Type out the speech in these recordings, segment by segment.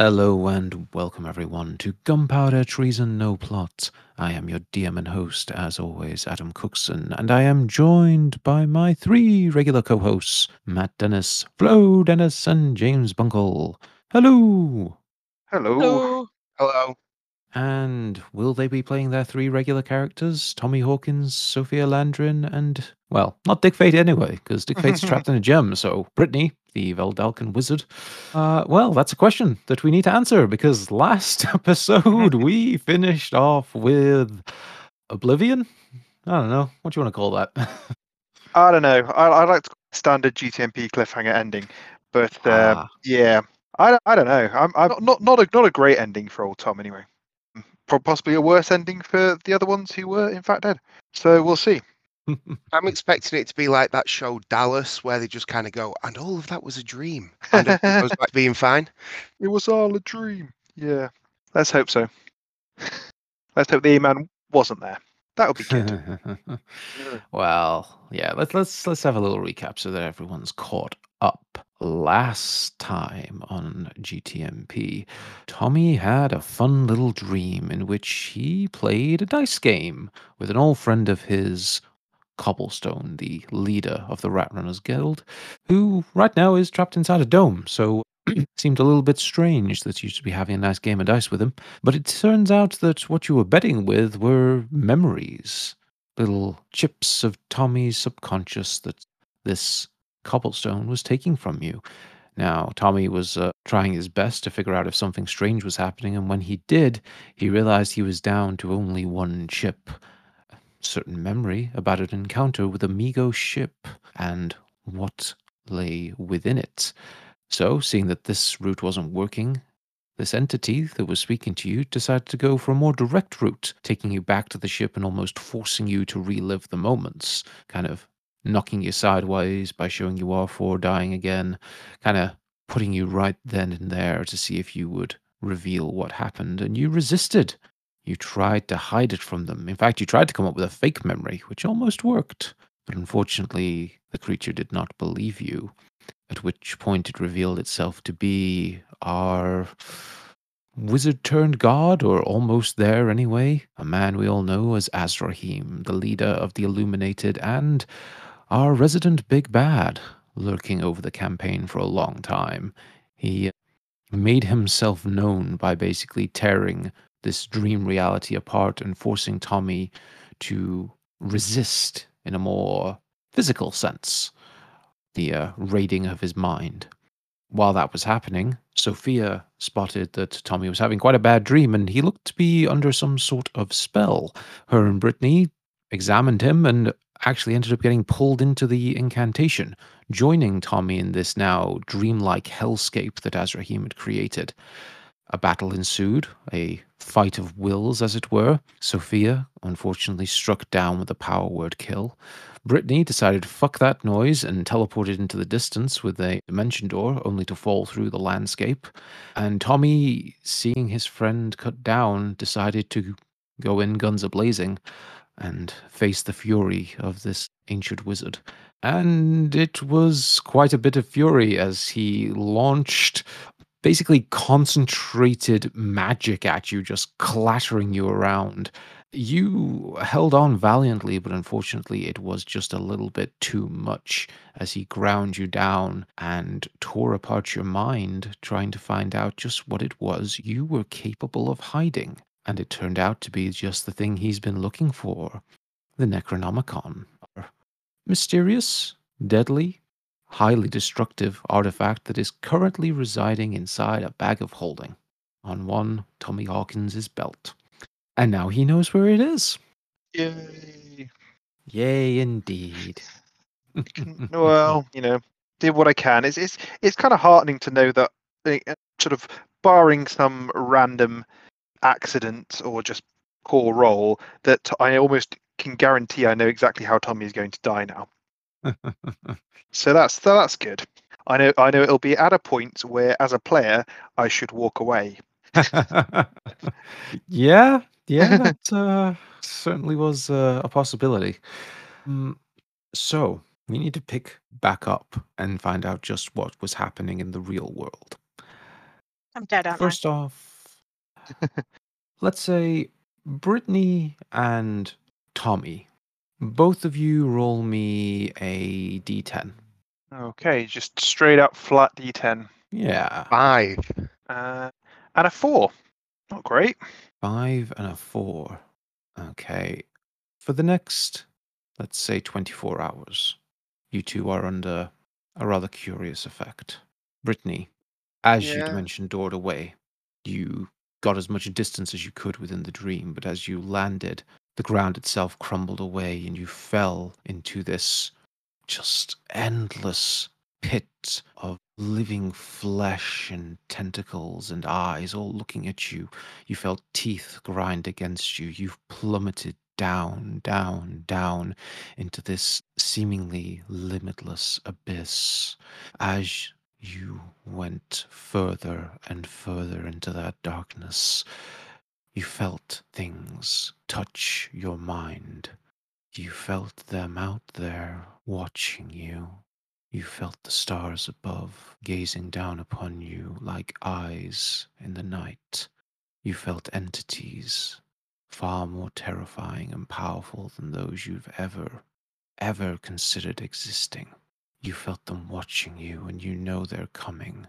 Hello and welcome everyone to Gunpowder Treason No Plot. I am your DM and host, as always, Adam Cookson, and I am joined by my three regular co-hosts, Matt Dennis, Flo Dennis, and James Bunkle. Hello! Hello. Hello. Hello. And will they be playing their three regular characters? Tommy Hawkins, Sophia Landrin, and, well, not Dick Fate anyway, because Dick Fate's trapped in a gem, so Brittany, the Vedalken wizard. Uh, well, that's a question that we need to answer, because last episode we finished off with Oblivion? I don't know. What do you want to call that? I don't know. I, I like standard GTMP cliffhanger ending, but uh, Ah. yeah, I, I don't know. I'm, I'm not, not not a not a great ending for old Tom anyway. Pro- Possibly a worse ending for the other ones who were in fact dead. So we'll see. I'm expecting it to be like that show Dallas, where they just kind of go, and all of that was a dream, and it goes back to being fine. It was all a dream. Yeah. Let's hope so. Let's hope the E-Man wasn't there. That would be good. well, yeah, let's let's let's have a little recap so that everyone's caught up. Last time on GTMP, Tommy had a fun little dream in which he played a dice game with an old friend of his, Cobblestone, the leader of the Rat Runners Guild, who right now is trapped inside a dome. So it seemed a little bit strange that you should be having a nice game of dice with him. But it turns out that what you were betting with were memories, little chips of Tommy's subconscious that this cobblestone was taking from you. Now, Tommy was uh, trying his best to figure out if something strange was happening, and when he did, he realized he was down to only one chip. A certain memory about an encounter with a Mi-Go ship and what lay within it. So, seeing that this route wasn't working, this entity that was speaking to you decided to go for a more direct route, taking you back to the ship and almost forcing you to relive the moments, kind of knocking you sideways by showing you off or dying again, kind of putting you right then and there to see if you would reveal what happened. And you resisted. You tried to hide it from them. In fact, you tried to come up with a fake memory, which almost worked. But unfortunately, the creature did not believe you at which point it revealed itself to be our wizard turned god, or almost there anyway, a man we all know as Azrahim, the leader of the Illuminated, and our resident big bad, lurking over the campaign for a long time. He made himself known by basically tearing this dream reality apart and forcing Tommy to resist in a more physical sense the uh, raiding of his mind. While that was happening, Sophia spotted that Tommy was having quite a bad dream and he looked to be under some sort of spell. Her and Brittany examined him and actually ended up getting pulled into the incantation, joining Tommy in this now dreamlike hellscape that Azrahim had created. A battle ensued, a fight of wills, as it were. Sophia, unfortunately, struck down with the power word kill. Brittany decided fuck that noise and teleported into the distance with a dimension door, only to fall through the landscape. And Tommy, seeing his friend cut down, decided to go in guns a blazing and face the fury of this ancient wizard. And it was quite a bit of fury as he launched basically concentrated magic at you, just clattering you around. You held on valiantly, but unfortunately, it was just a little bit too much as he ground you down and tore apart your mind, trying to find out just what it was you were capable of hiding. And it turned out to be just the thing he's been looking for the Necronomicon. Mysterious, deadly, highly destructive artifact that is currently residing inside a bag of holding on one Tommy Hawkins' belt. And now he knows where it is. Yay. Yay, indeed. well, you know, did what I can. It's it's it's kind of heartening to know that, uh, sort of, barring some random accident or just poor roll, that I almost can guarantee I know exactly how Tommy is going to die now. So that's so that's good. I know I know it'll be at a point where, as a player, I should walk away. yeah, yeah, that uh, certainly was uh, a possibility. Mm, so we need to pick back up and find out just what was happening in the real world. I'm dead, aren't First off, let's say Brittany and Tommy. Both of you roll me a d10. Okay, just straight up flat D10. Yeah. Five. Uh, and a four. Not great. Five and a four. Okay. For the next, let's say, 24 hours, you two are under a rather curious effect. Brittany, as you'd Yeah. mentioned, doored away. You got as much distance as you could within the dream, but as you landed, the ground itself crumbled away and you fell into this just endless pit of living flesh and tentacles and eyes all looking at you. You felt teeth grind against you. You've plummeted down, down, down into this seemingly limitless abyss. As you went further and further into that darkness, you felt things touch your mind. You felt them out there watching you. You felt the stars above gazing down upon you like eyes in the night. You felt entities far more terrifying and powerful than those you've ever, ever considered existing. You felt them watching you, and you know they're coming.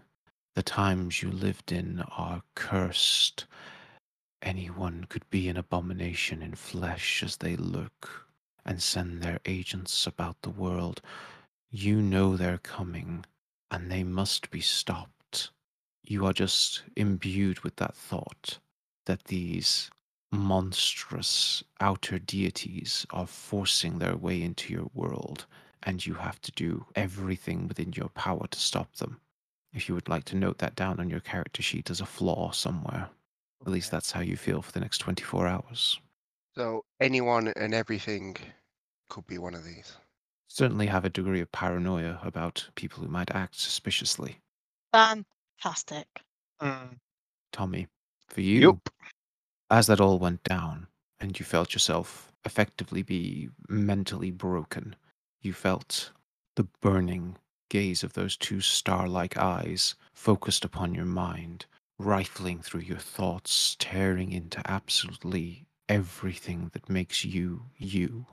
The times you lived in are cursed. Anyone could be an abomination in flesh as they lurk and send their agents about the world. You know they're coming, and they must be stopped. You are just imbued with that thought that these monstrous outer deities are forcing their way into your world, and you have to do everything within your power to stop them. If you would like to note that down on your character sheet as a flaw somewhere, at least that's how you feel for the next 24 hours. So anyone and everything could be one of these. Certainly have a degree of paranoia about people who might act suspiciously. Fantastic. Mm. Tommy, for you, Yup. as that all went down and you felt yourself effectively be mentally broken, you felt the burning gaze of those two star like eyes focused upon your mind, rifling through your thoughts, tearing into absolutely everything that makes you you.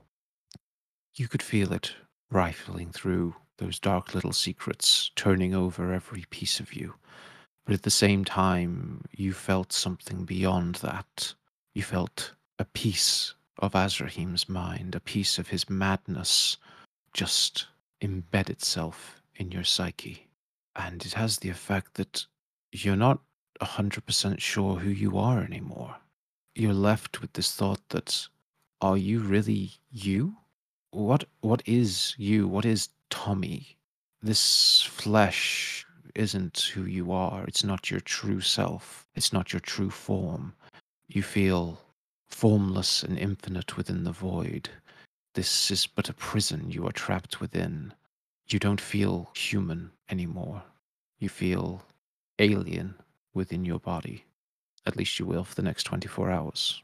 You could feel it rifling through those dark little secrets, turning over every piece of you. But at the same time, you felt something beyond that. You felt a piece of Azrahim's mind, a piece of his madness just embed itself in your psyche. And it has the effect that you're not 100% sure who you are anymore. You're left with this thought that, are you really you? What what is you? What is Tommy? This flesh isn't who you are. It's not your true self. It's not your true form. You feel formless and infinite within the void. This is but a prison you are trapped within. You don't feel human anymore. You feel alien within your body. At least you will for the next 24 hours.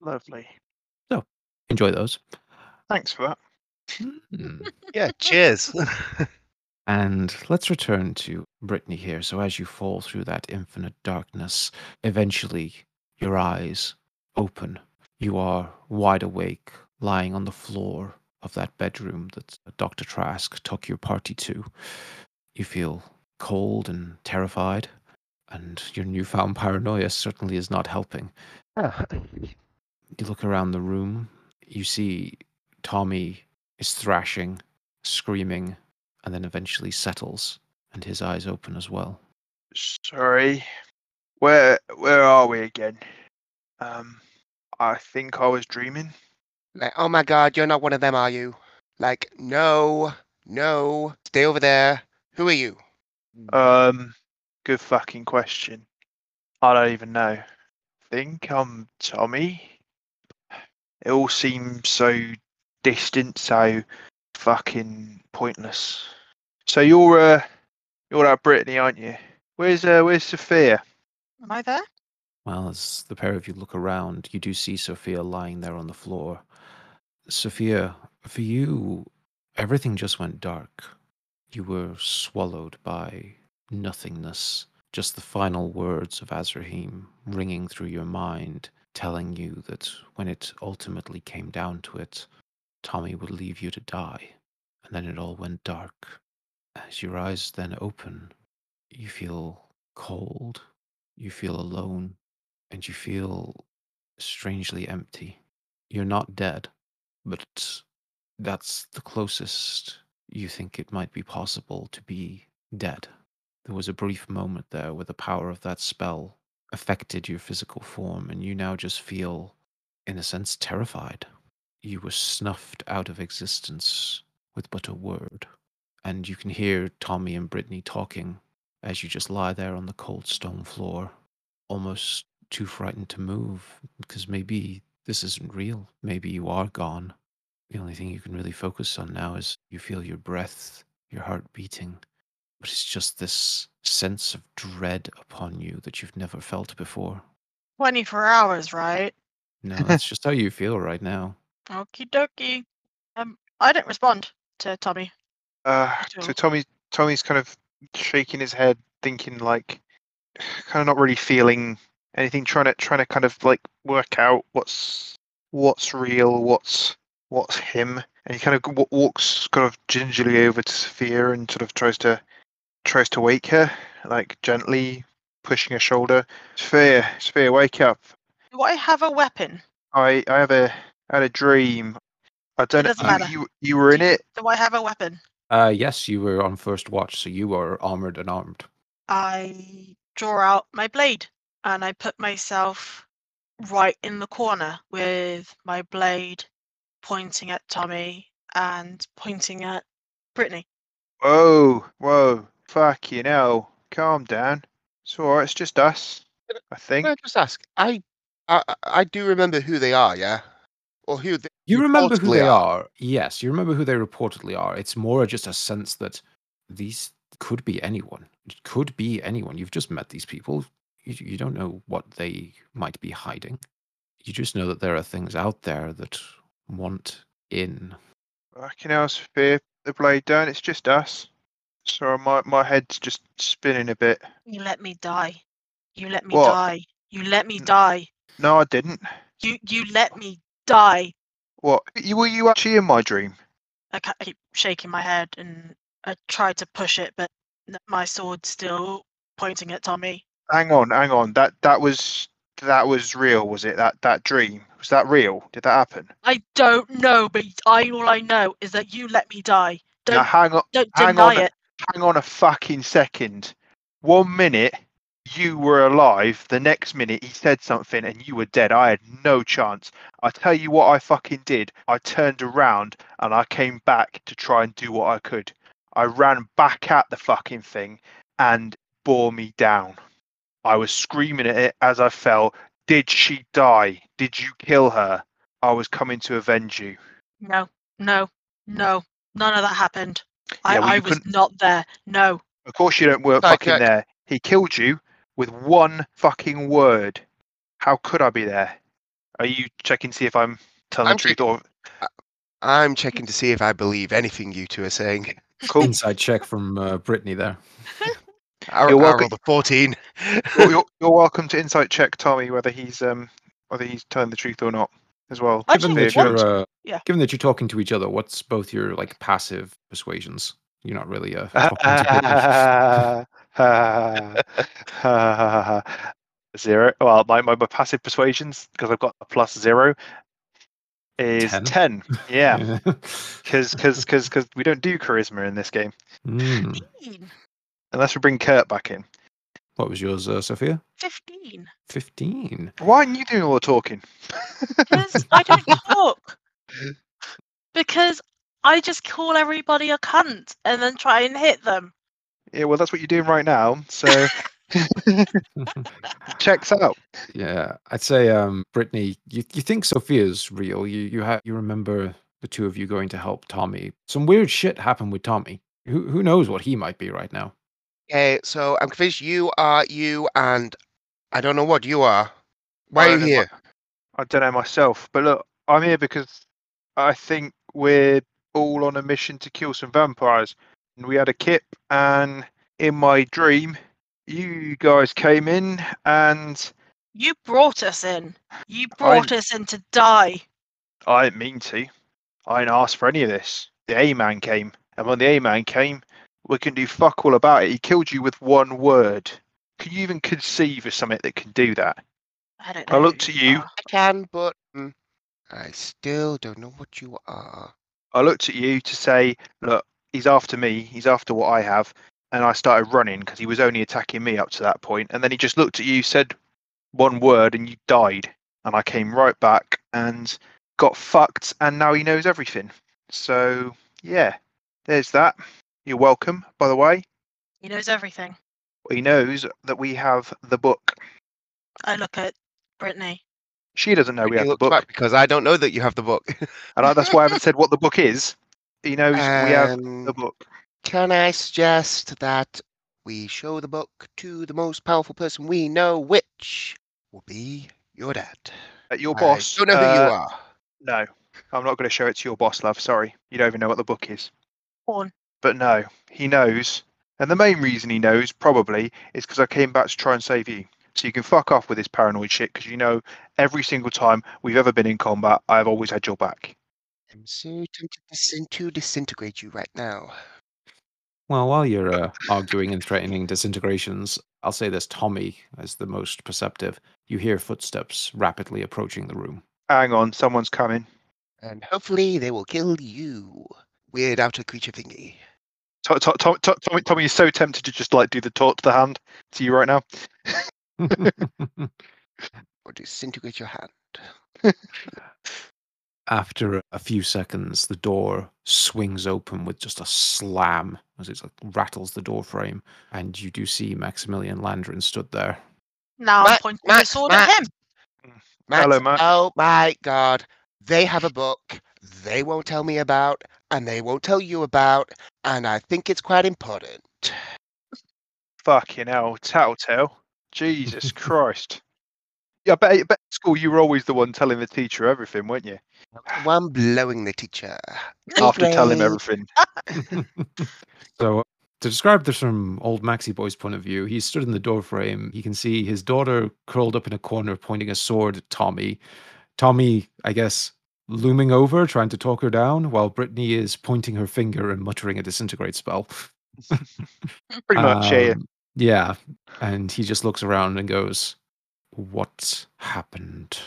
Lovely. So, enjoy those. Thanks for that. Hmm. Yeah, cheers. And let's return to Brittany here. So, as you fall through that infinite darkness, eventually your eyes open. You are wide awake, lying on the floor of that bedroom that Dr. Trask took your party to. You feel cold and terrified, and your newfound paranoia certainly is not helping. You look around the room, you see Tommy is thrashing, screaming, and then eventually settles, and his eyes open as well. Sorry. Where where are we again? Um, I think I was dreaming. Like, oh my god, you're not one of them, are you? Like, no, no, stay over there. Who are you? Um, good fucking question. I don't even know. Think I'm Tommy. It all seems so distant, so fucking pointless. So you're uh, you're out Brittany, aren't you? Where's uh, where's Sophia? Am I there? Well, as the pair of you look around, you do see Sophia lying there on the floor. Sophia, for you, everything just went dark. You were swallowed by nothingness, just the final words of Azrahim ringing through your mind, telling you that when it ultimately came down to it, Tommy would leave you to die. And then it all went dark. As your eyes then open, you feel cold, you feel alone, and you feel strangely empty. You're not dead, but that's the closest you think it might be possible to be dead. There was a brief moment there where the power of that spell affected your physical form, and you now just feel, in a sense, terrified. You were snuffed out of existence with but a word. And you can hear Tommy and Brittany talking as you just lie there on the cold stone floor, almost too frightened to move because maybe this isn't real. Maybe you are gone. The only thing you can really focus on now is you feel your breath, your heart beating, but it's just this sense of dread upon you that you've never felt before. 24 hours, right? No, that's just how you feel right now. Okie dokie. Um, I didn't respond to Tommy. Uh, so Tommy, Tommy's kind of shaking his head, thinking like, kind of not really feeling anything, trying to trying to kind of like work out what's what's real, what's what's him, and he kind of w- walks kind of gingerly over to Sophia and sort of tries to tries to wake her, like gently pushing her shoulder. Sophia, Sophia, wake up! Do I have a weapon? I I have a I had a dream. I don't know. doesn't You, matter. you you were in Do- it. Do I have a weapon? Uh, yes, you were on first watch, so you are armored and armed. I draw out my blade and I put myself right in the corner with my blade pointing at Tommy and pointing at Brittany. Whoa, whoa, fuck you know. Calm down. It's alright, it's just us. I think. Can I just ask? I, I I- I do remember who they are, yeah, or who they You remember who reportedly they are. Yes, you remember who they reportedly are. It's more just a sense that these could be anyone. It could be anyone. You've just met these people. You, you don't know what they might be hiding. You just know that there are things out there that want in. Fucking hell, Sophia. The blade down, it's just us. Sorry, my, my head's just spinning a bit. You let me die. You let me What? die. You let me die. No, I didn't. You you let me die. What? You were you actually in my dream? I ca- keep shaking my head and I try to push it, but n- my sword's still pointing at Tommy. Hang on, hang on. That that was that was real, was it? That that dream. Was that real? Did that happen? I don't know, but I all I know is that you let me die. Don't hang on don't hang deny on a- it. hang on a fucking second. One minute you were alive, the next minute he said something and you were dead. I had no chance. I tell you what I fucking did. I turned around and I came back to try and do what I could. I ran back at the fucking thing and bore me down. I was screaming at it as I fell. Did she die? Did you kill her? I was coming to avenge you. No, no, no. None of that happened. I, Yeah, well, I you was couldn't- not there. No. Of course you don't work Like, fucking there. He killed you with one fucking word. How could I be there? Are you checking to see if I'm telling I'm the truth or I'm checking to see if I believe anything you two are saying. cool? Insight check from uh, Brittany there. I, You're welcome- rolled a 14. you're, you're, you're welcome to insight check Tommy whether he's um whether he's telling the truth or not as well. Actually, Given that you're- you're, uh, Yeah. given that you're talking to each other, what's both your like passive persuasions? You're not really uh, talking to zero. Well, my, my, my passive persuasions because I've got a plus zero is Ten? ten. Yeah, Yeah. because because because we don't do charisma in this game Mm. 15. unless we bring Kurt back in. What was yours, uh, Sophia? 15. 15. Why aren't you doing all the talking? Because I don't talk. Because I just call everybody a cunt and then try and hit them. Yeah, well, that's what you're doing right now. So checks out. yeah, I'd say, um, Brittany, you, you think Sophia's real. You you ha- you remember the two of you going to help Tommy. Some weird shit happened with Tommy. Who who knows what he might be right now? Okay, so I'm convinced you are you, and I don't know what you are. Why I are you don't know here? I don't know myself, but look, I'm here because I think we're all on a mission to kill some vampires. And we had a kip, and in my dream, you guys came in and You brought us in. You brought us in to die. I didn't mean to. I didn't ask for any of this. The A man came, and when the A man came, we can do fuck all about it. He killed you with one word. Can you even conceive of something that can do that? I don't I know. looked who to you. I can, but mm, I still don't know what you are. I looked at you to say, look, he's after me. He's after what I have. And I started running because he was only attacking me up to that point. And then he just looked at you, said one word, and you died. And I came right back and got fucked. And now he knows everything. So, yeah, there's that. You're welcome, by the way. He knows everything. He knows that we have the book. I look at Brittany. She doesn't know we have the book. back because I don't know that you have the book. And I, that's why I haven't said what the book is. He knows we have Um, the book. Can I suggest that we show the book to the most powerful person we know, which will be your dad? Uh, your I boss. don't know who uh, you are. No, I'm not going to show it to your boss, love. Sorry. You don't even know what the book is. Porn. But no, he knows. And the main reason he knows, probably, is because I came back to try and save you. So you can fuck off with this paranoid shit because you know every single time we've ever been in combat, I've always had your back. I'm so tempted to, sin- to disintegrate you right now. Well, while you're uh, arguing and threatening disintegrations, I'll say this Tommy, as the most perceptive, you hear footsteps rapidly approaching the room. Hang on, someone's coming. And hopefully they will kill you. Weird outer creature thingy. To- to- to- to- Tommy, Tommy is so tempted to just like do the talk to the hand to you right now. Or disintegrate your hand. After a few seconds, the door swings open with just a slam as it like, rattles the door frame, and you do see Maximilian Landrin stood there. Now I'm Matt, pointing my Matt, sword Matt. at him. Matt, Hello, Matt. Oh my god. They have a book they won't tell me about, and they won't tell you about, and I think it's quite important. Fucking hell, tattletale. Jesus Christ. Yeah, but, bet, I bet at school you were always the one telling the teacher everything, weren't you? One blowing the teacher. After telling everything. So, uh, to describe this from old Maxi Boy's point of view, he stood in the doorframe. You can see his daughter curled up in a corner, pointing a sword at Tommy. Tommy, I guess, looming over, trying to talk her down, while Brittany is pointing her finger and muttering a disintegrate spell. Pretty much, yeah. Um, Yeah. And he just looks around and goes, What happened?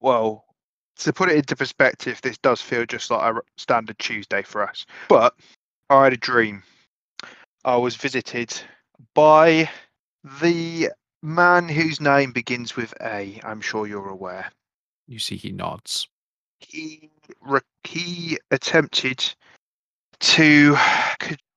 Well, to put it into perspective, this does feel just like a standard Tuesday for us. But I had a dream. I was visited by the man whose name begins with A. I'm sure you're aware. You see, he nods. He he attempted to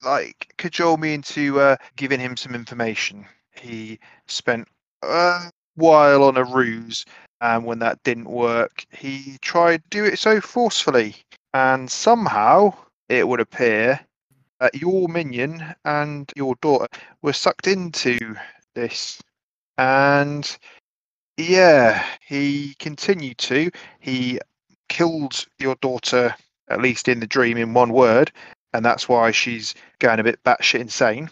like cajole me into uh, giving him some information. He spent a while on a ruse, and when that didn't work, he tried to do it so forcefully, and somehow it would appear that your minion and your daughter were sucked into this, and yeah, he continued to. He killed your daughter, at least in the dream, in one word, and that's why she's going a bit batshit insane.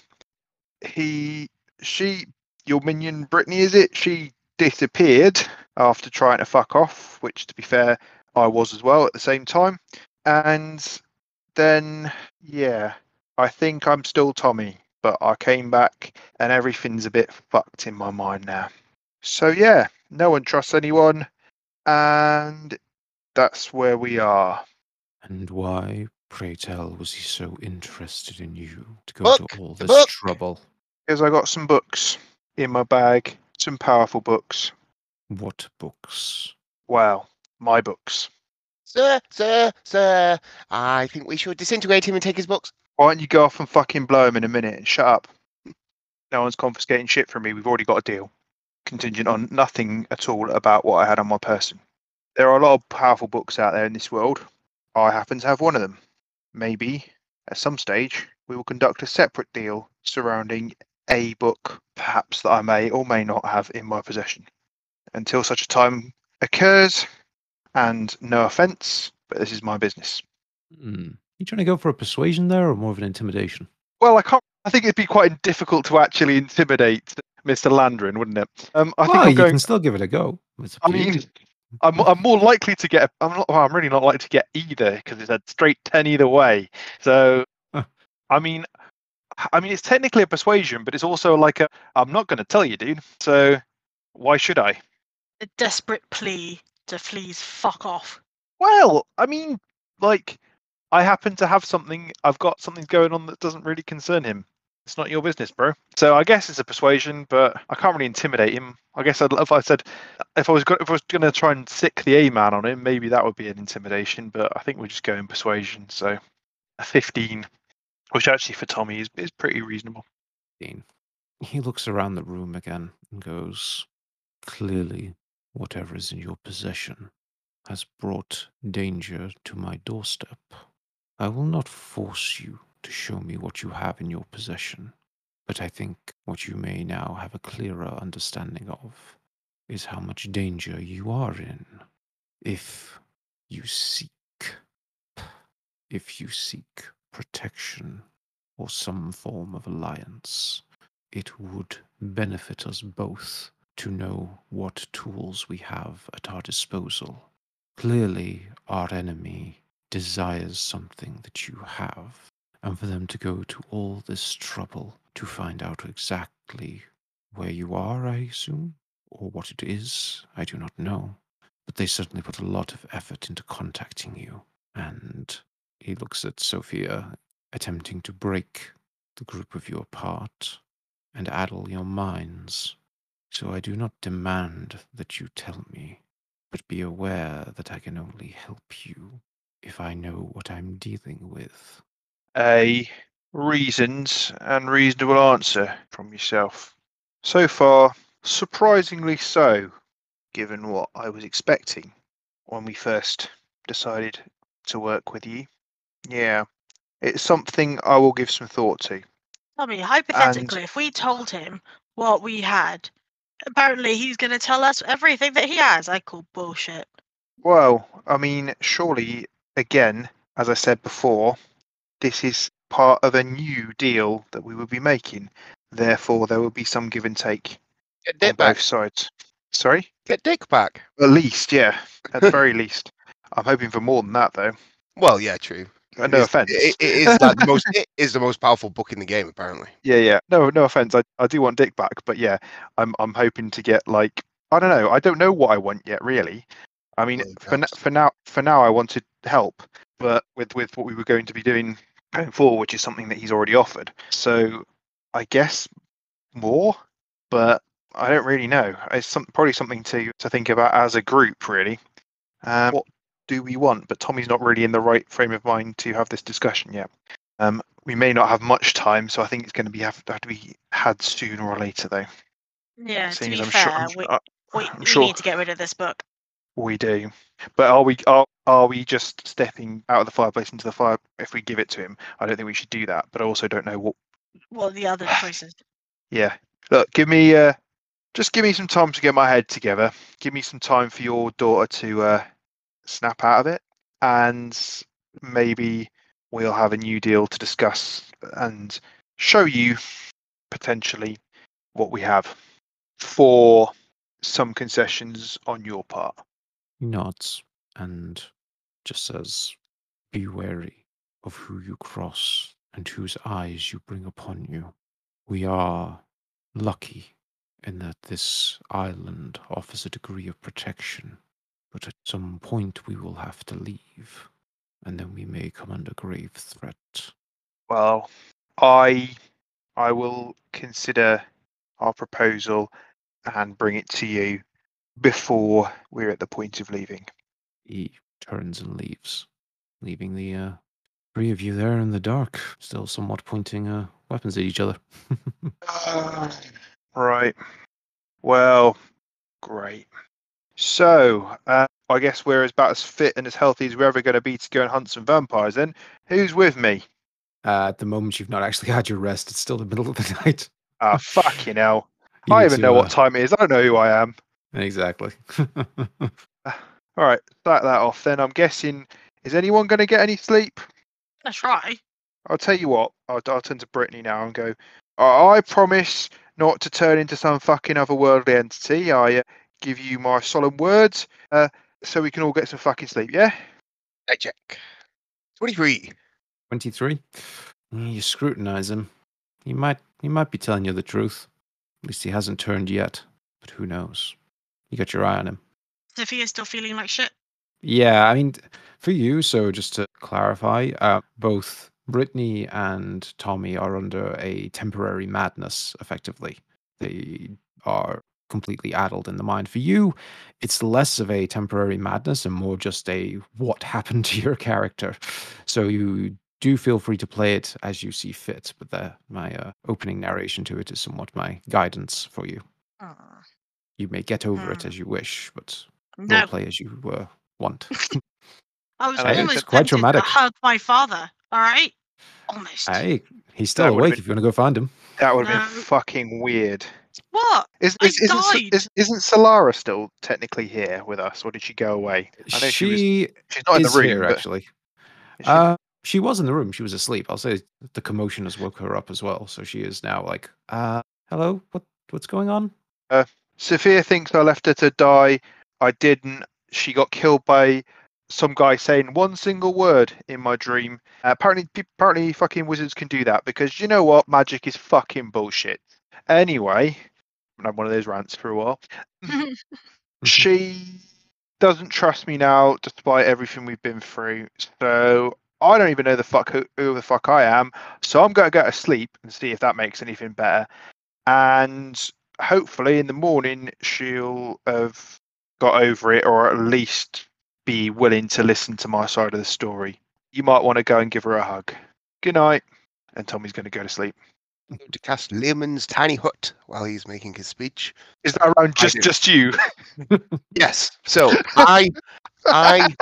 He, she, your minion Brittany, is it? She disappeared after trying to fuck off, which, to be fair, I was as well at the same time. And then, yeah, I think I'm still Tommy, but I came back and everything's a bit fucked in my mind now. So, yeah, no one trusts anyone, and that's where we are. And why, pray tell, was he so interested in you to go Book, to all the this book. trouble? Because I got some books in my bag, some powerful books. What books? Well, my books. Sir, sir, sir, I think we should disintegrate him and take his books. Why don't you go off and fucking blow him in a minute and shut up? No one's confiscating shit from me. We've already got a deal. Contingent on nothing at all about what I had on my person. There are a lot of powerful books out there in this world. I happen to have one of them. Maybe, at some stage, we will conduct a separate deal surrounding a book, perhaps that I may or may not have in my possession. Until such a time occurs, and no offence, but this is my business. Hmm. You trying to go for a persuasion there or more of an intimidation? Well, I can't I think it'd be quite difficult to actually intimidate Mr. Landrin, wouldn't it? Um, I think I'm you going. can still give it a go. I mean, I'm, I'm more likely to get. a- I'm not. Well, I'm really not likely to get either because it's a straight ten either way. So, I mean, I mean, it's technically a persuasion, but it's also like a. I'm not going to tell you, dude. So, why should I? A desperate plea to please fuck off. Well, I mean, like, I happen to have something. I've got something going on that doesn't really concern him. It's not your business, bro. So I guess it's a persuasion, but I can't really intimidate him. I guess I'd, if I said, if I was if I was going to try and sick the A man on him, maybe that would be an intimidation. But I think we're just going persuasion. So a fifteen, which actually for Tommy is is pretty reasonable. He looks around the room again and goes, Clearly, whatever is in your possession has brought danger to my doorstep. I will not force you to show me what you have in your possession, but I think what you may now have a clearer understanding of is how much danger you are in if you seek if you seek protection or some form of alliance, it would benefit us both to know what tools we have at our disposal. Clearly, our enemy desires something that you have, and for them to go to all this trouble to find out exactly where you are, I assume, or what it is, I do not know. But they certainly put a lot of effort into contacting you, and he looks at Sophia, attempting to break the group of you apart and addle your minds. So I do not demand that you tell me, but be aware that I can only help you if I know what I'm dealing with. A reasons and reasonable answer from yourself. So far, surprisingly so, given what I was expecting when we first decided to work with you. Yeah, it's something I will give some thought to. Tommy, hypothetically, if we told him what we had, apparently he's going to tell us everything that he has. I call bullshit. Well, I mean, surely, again, as I said before, this is part of a new deal that we will be making. Therefore, there will be some give and take Get on Dick back. both sides. Sorry? Get Dick back. At least, yeah. At the very least. I'm hoping for more than that, though. Well, yeah, true. Uh, no offense. It, it is like the most. It is the most powerful book in the game, apparently. Yeah, yeah. No, no offense. I, I do want Dick back, but yeah, I'm I'm hoping to get like I don't know. I don't know what I want yet, really. I mean, for n- for now, for now, I wanted help, but with with what we were going to be doing going forward, which is something that he's already offered. So I guess more, but I don't really know. It's some, probably something to to think about as a group, really. Um, what do we want? But Tommy's not really in the right frame of mind to have this discussion yet. Um, we may not have much time, so I think it's going to be have, have to be had sooner or later, though. Yeah, to be I'm fair, sure, I'm, we, uh, we, I'm we sure need to get rid of this book. we do. But are we are are we just stepping out of the fireplace into the fire if we give it to him? I don't think we should do that. But I also don't know what. What the other choices? Yeah, look, give me uh, just give me some time to get my head together. Give me some time for your daughter to uh, snap out of it, and maybe we'll have a new deal to discuss and show you potentially what we have for some concessions on your part. He nods and just says, Be wary of who you cross and whose eyes you bring upon you. We are lucky in that this island offers a degree of protection, but at some point we will have to leave, and then we may come under grave threat. Well, I I will consider our proposal and bring it to you before we're at the point of leaving. He turns and leaves, leaving the uh, three of you there in the dark, still somewhat pointing uh, weapons at each other. right. Well, great. So, uh, I guess we're about as fit and as healthy as we're ever going to be to go and hunt some vampires. Then, who's with me? Uh, at the moment, you've not actually had your rest. It's still the middle of the night. Ah, fucking hell! You I need even to, know uh, what time it is. I don't know who I am. Exactly. All right, start that off. Then I'm guessing. Is anyone going to get any sleep? Let's try. I'll tell you what. I'll, I'll turn to Brittany now and go. I I promise not to turn into some fucking otherworldly entity. I uh, give you my solemn words, uh, so we can all get some fucking sleep. Yeah. I check. 23. 23. Mm, You scrutinize him. He might he might be telling you the truth. At least he hasn't turned yet. But who knows? You got your eye on him. Sophia's still feeling like shit. Yeah, I mean, for you, so just to clarify, uh, both Brittany and Tommy are under a temporary madness, effectively. They are completely addled in the mind. For you, it's less of a temporary madness and more just a what happened to your character. So you do feel free to play it as you see fit, but the, my uh, opening narration to it is somewhat my guidance for you. Aw. You may get over it Hmm. as you wish, but No, role play as you uh, want. I was I almost it's quite dramatic. to traumatic. hug my father. All right, almost. Hey, he's still awake been- if you want to go find him. That would have been fucking weird. What? Is, I is, isn't, died. is, isn't Solara still technically here with us, or did she go away? I know she, was. She's not in the room, here, but actually. she- Uh, she was in the room. She was asleep. I'll say the commotion has woke her up as well. So she is now like, uh, hello, what what's going on? Sophia thinks I left her to die. I didn't. She got killed by some guy saying one single word in my dream. Uh, apparently, apparently, fucking wizards can do that because you know what? Magic is fucking bullshit. Anyway, I had one of those rants for a while. she doesn't trust me now, despite everything we've been through. So I don't even know the fuck who, who the fuck I am. So I'm going to go to sleep and see if that makes anything better. And hopefully in the morning she'll have got over it, or at least be willing to listen to my side of the story. You might want to go and give her a hug. Good night. And Tommy's going to go to sleep. I'm going to cast Leomund's tiny hut while he's making his speech. Is that around just just you? Yes. So I, I,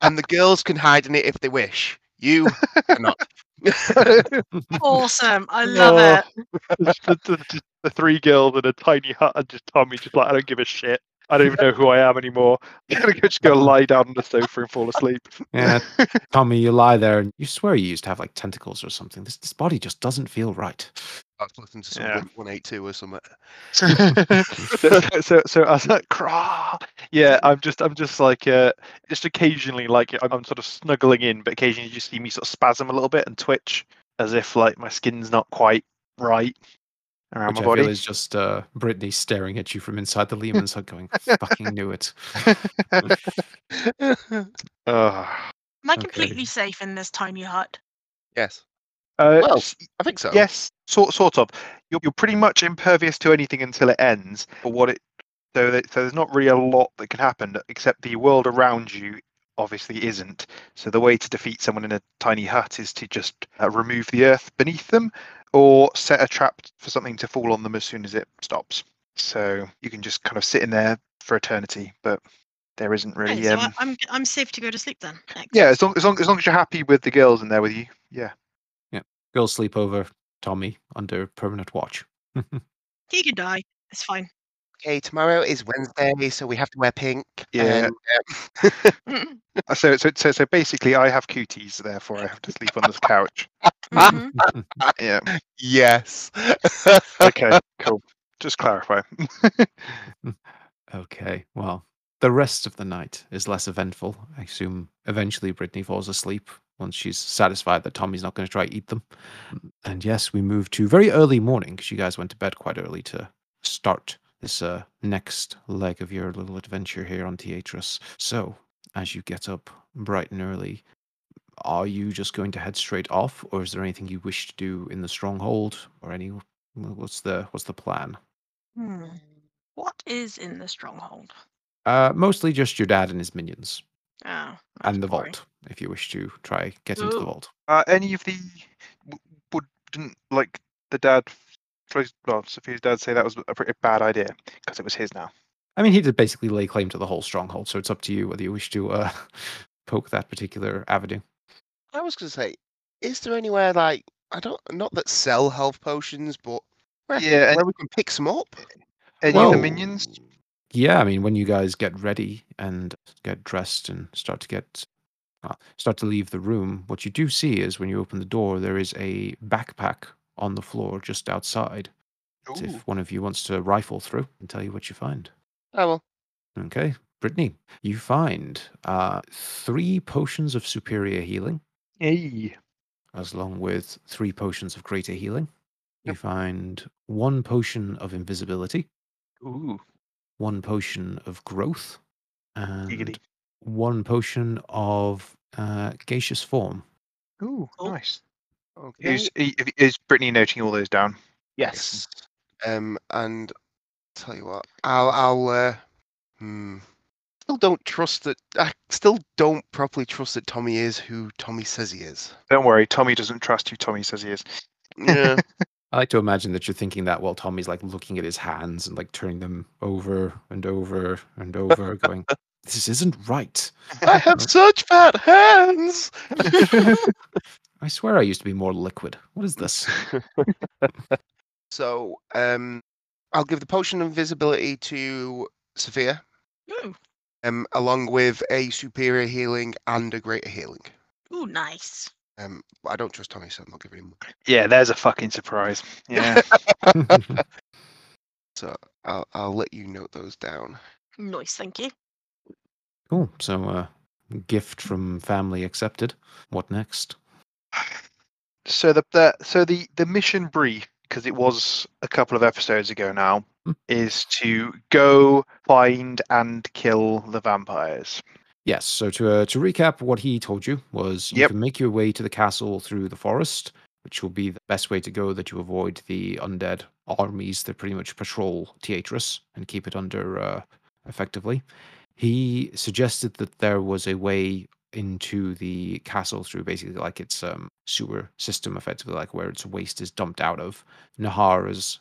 and the girls can hide in it if they wish. You cannot. awesome. I love Oh. it. The, the- the three girls in a tiny hut and just Tommy just like I don't give a shit. I don't even know who I am anymore. I'm gonna go- just go lie down on the sofa and fall asleep. Yeah, Tommy, you lie there and you swear you used to have like tentacles or something. This this body just doesn't feel right. I was listening to some Yeah. 182 or something. so, so so I was like, "Craw." yeah, I'm just I'm just like uh, just occasionally like I'm, I'm sort of snuggling in, but occasionally you just see me sort of spasm a little bit and twitch as if like my skin's not quite right around Which my I feel body. is just uh, Brittany staring at you from inside the Leomund's hut, going, "Fucking knew it." Ugh. Am I Okay. completely safe in this tiny hut? yes. Uh, Well, s- I think so. Yes, sort sort of. You're you're pretty much impervious to anything until it ends. But what it so that, so there's not really a lot that can happen except the world around you obviously isn't. So the way to defeat someone in a tiny hut is to just uh, remove the earth beneath them, or set a trap for something to fall on them as soon as it stops. So you can just kind of sit in there for eternity, but there isn't Okay, really. so Um, I, I'm I'm safe to go to sleep then. Excellent. yeah, as long, as long as long as you're happy with the girls in there with you. Yeah. Yeah. Girls sleep over. Tommy under permanent watch. He can die. It's fine. Okay, tomorrow is Wednesday, so we have to wear pink. Yeah. and, um, Uh, So, so, so, so basically, I have cooties, therefore I have to sleep on this couch. mhm. Yeah. yes. Okay. cool. Just clarify. Okay, well, the rest of the night is less eventful. I assume eventually Brittany falls asleep once she's satisfied that Tommy's not going to try eat them. And yes, we move to very early morning because you guys went to bed quite early to start this uh, next leg of your little adventure here on Teatris. So, as you get up bright and early, are you just going to head straight off, or is there anything you wish to do in the stronghold, or any? What's the what's the plan? Hmm. What is in the stronghold? Uh, mostly just your dad and his minions. Oh, and the boring. vault if you wish to try get into the vault Uh, any of the w- wouldn't like the dad, Flo's- well, Sophia's dad say that was a pretty bad idea because it was his now. i mean he did basically lay claim to the whole stronghold so it's up to you whether you wish to uh poke that particular avenue I was going to say, is there anywhere like I don't not that sell health potions, but where, Yeah, and- where we can pick some up? Any of the minions? yeah i mean when you guys get ready and get dressed and start to get uh, start to leave the room, what you do see is when you open the door, there is a backpack on the floor just outside. Ooh. if one of you wants to rifle through and tell you what you find. I will. Okay, Brittany, you find uh, three potions of superior healing, Hey. as long with three potions of greater healing. You find one potion of invisibility, Ooh. one potion of growth, and Giggity. one potion of uh, gaseous form. Ooh. Cool. Nice. Okay. Is, is Brittany noting all those down? Yes. Um, and tell you what, I'll, I'll, uh, hmm, still don't trust that. I still don't properly trust that Tommy is who Tommy says he is. Don't worry, Tommy doesn't trust who Tommy says he is. Yeah. I like to imagine that you're thinking that while Tommy's like looking at his hands and like turning them over and over and over, going, This isn't right. I have such fat hands. I swear I used to be more liquid. What is this? so, um, I'll give the potion of invisibility to Sophia, Ooh, um, along with a superior healing and a greater healing. ooh, nice. Um, I don't trust Tommy, so I'm not giving him. yeah, there's a fucking surprise. Yeah. So I'll I'll let you note those down. Nice, thank you. cool. So, uh, gift from family accepted. What next? So the, the so the the mission brief because it was a couple of episodes ago now Hmm. is to go find and kill the vampires. Yes. So to uh, to recap, what he told you was you Yep. can make your way to the castle through the forest, which will be the best way to go. That you avoid the undead armies that pretty much patrol Teatris and keep it under uh, effectively. He suggested that there was a way into the castle through basically like its um, sewer system, effectively like where its waste is dumped out of. Nahar has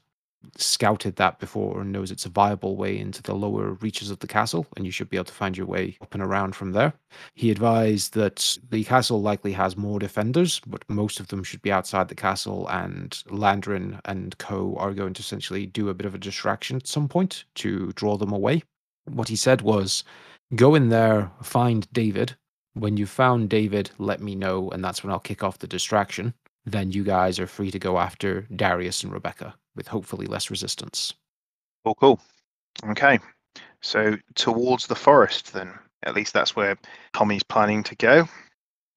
scouted that before and knows it's a viable way into the lower reaches of the castle, and you should be able to find your way up and around from there. He advised that the castle likely has more defenders, but most of them should be outside the castle, and Landrin and co are going to essentially do a bit of a distraction at some point to draw them away. What he said was go in there, find David. When you found David, let me know, and that's when I'll kick off the distraction. Then you guys are free to go after Darius and Rebecca with hopefully less resistance. Cool, cool. Okay, so towards the forest then. At least that's where Tommy's planning to go.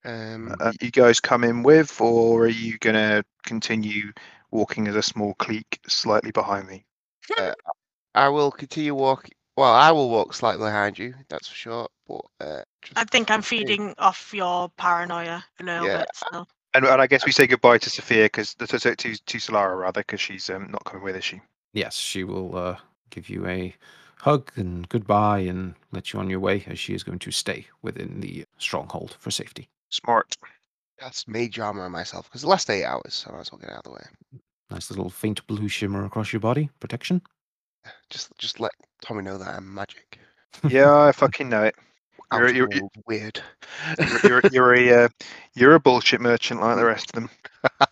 Um, Uh, you guys come in with, or are you gonna continue walking as a small clique slightly behind me? I will continue walk. Well, I will walk slightly behind you. That's for sure. But uh, just, I think I'm see. feeding off your paranoia a little Yeah. bit still. And, and I guess we say goodbye to Sophia because to, to, to to Solara rather because she's um, not coming with, is she? Yes, she will uh, give you a hug and goodbye and let you on your way as she is going to stay within the stronghold for safety. Smart. That's mage armor on myself because the last eight hours, so I might as well get out of the way. Nice little faint blue shimmer across your body, protection. Just, just let Tommy know that I'm magic. Yeah, I fucking know it. You're- you're- Outworld weird. You're, you're, you're a uh, you're a bullshit merchant like the rest of them.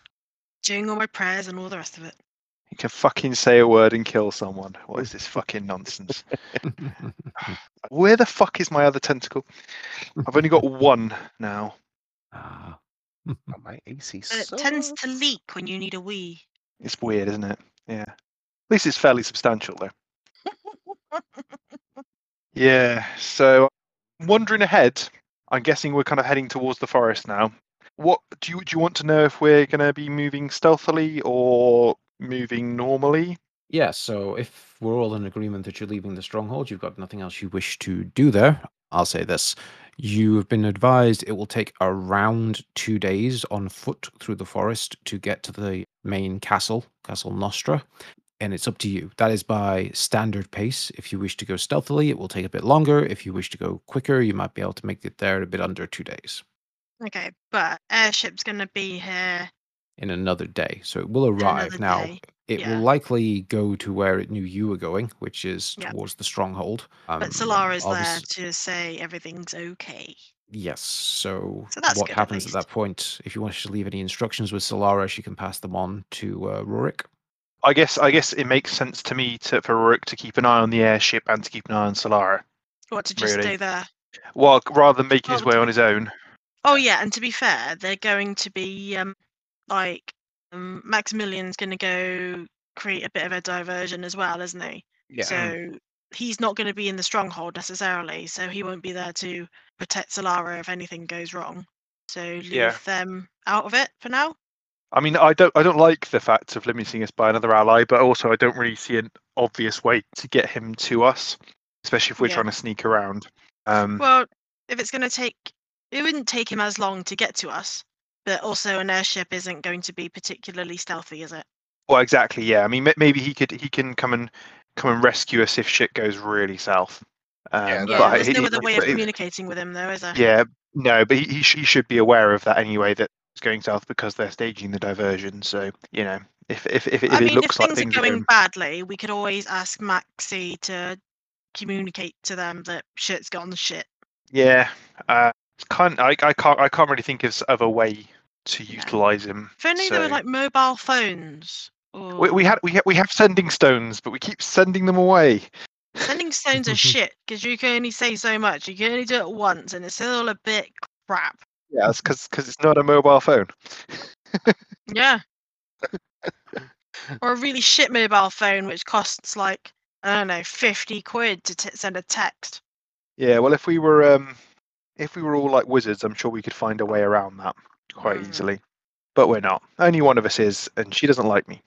Doing all my prayers and all the rest of it. You can fucking say a word and kill someone. What is this fucking nonsense? Where the fuck is my other tentacle? I've only got one now. Ah. Oh, my AC But it tends to leak when you need a wee. It's weird, isn't it? Yeah. At least it's fairly substantial though. Yeah. So wandering ahead, I'm guessing we're kind of heading towards the forest now. What do you do you want to know if we're gonna be moving stealthily or moving normally? Yeah, so if we're all in agreement that you're leaving the stronghold, you've got nothing else you wish to do there, I'll say this. You have been advised it will take around two days on foot through the forest to get to the main castle, Castle Nostra, and it's up to you. That is by standard pace. If you wish to go stealthily, it will take a bit longer. If you wish to go quicker, you might be able to make it there in a bit under two days Okay, but airship's gonna be here. in another day. So it will arrive. Now, day, it yeah. will likely go to where it knew you were going, which is Yeah. towards the stronghold. Um, But Solara's there to say everything's okay. Yes. So, So that's what good at happens at, least. that point? If you want to leave any instructions with Solara, she can pass them on to uh, Rurik. I guess I guess it makes sense to me to for Rook to keep an eye on the airship and to keep an eye on Solara. What to just Really? stay there? Well, rather than making his way on his own. Oh yeah, and to be fair, they're going to be um like um, Maximilian's going to go create a bit of a diversion as well, isn't he? Yeah. So he's not going to be in the stronghold necessarily, so he won't be there to protect Solara if anything goes wrong. So leave Yeah. them out of it for now. I mean, I don't, I don't like the fact of limiting us by another ally, but also I don't really see an obvious way to get him to us, especially if we're Yeah. trying to sneak around. Um, Well, if it's going to take, it wouldn't take him as long to get to us, but also an airship isn't going to be particularly stealthy, is it? well, exactly. Yeah. I mean, ma- maybe he could, he can come and come and rescue us if shit goes really south. Um, Yeah, but Yeah, there's he- no other way of but communicating with him, though, is there? Yeah, no, but he, he, sh- he should be aware of that anyway. That it's going south because they're staging the diversion. So you know, if if if, it- if I it mean, looks if like things are going badly, we could always ask Maxi to communicate to them that shit's gone shit. yeah, uh, it's kind. I, I can't I can't really think of, of a way to No. utilize him. If only there were like mobile phones. Or we, we had we ha- we have sending stones, but we keep sending them away. sending stones are shit because you can only say so much. You can only do it once, and it's still a bit crap. Yeah, that's because it's not a mobile phone. Yeah. or a really shit mobile phone, which costs like I don't know, fifty quid to t- send a text. Yeah, well, if we were um, if we were all like wizards, I'm sure we could find a way around that quite Mm. easily. But we're not. Only one of us is, and she doesn't like me.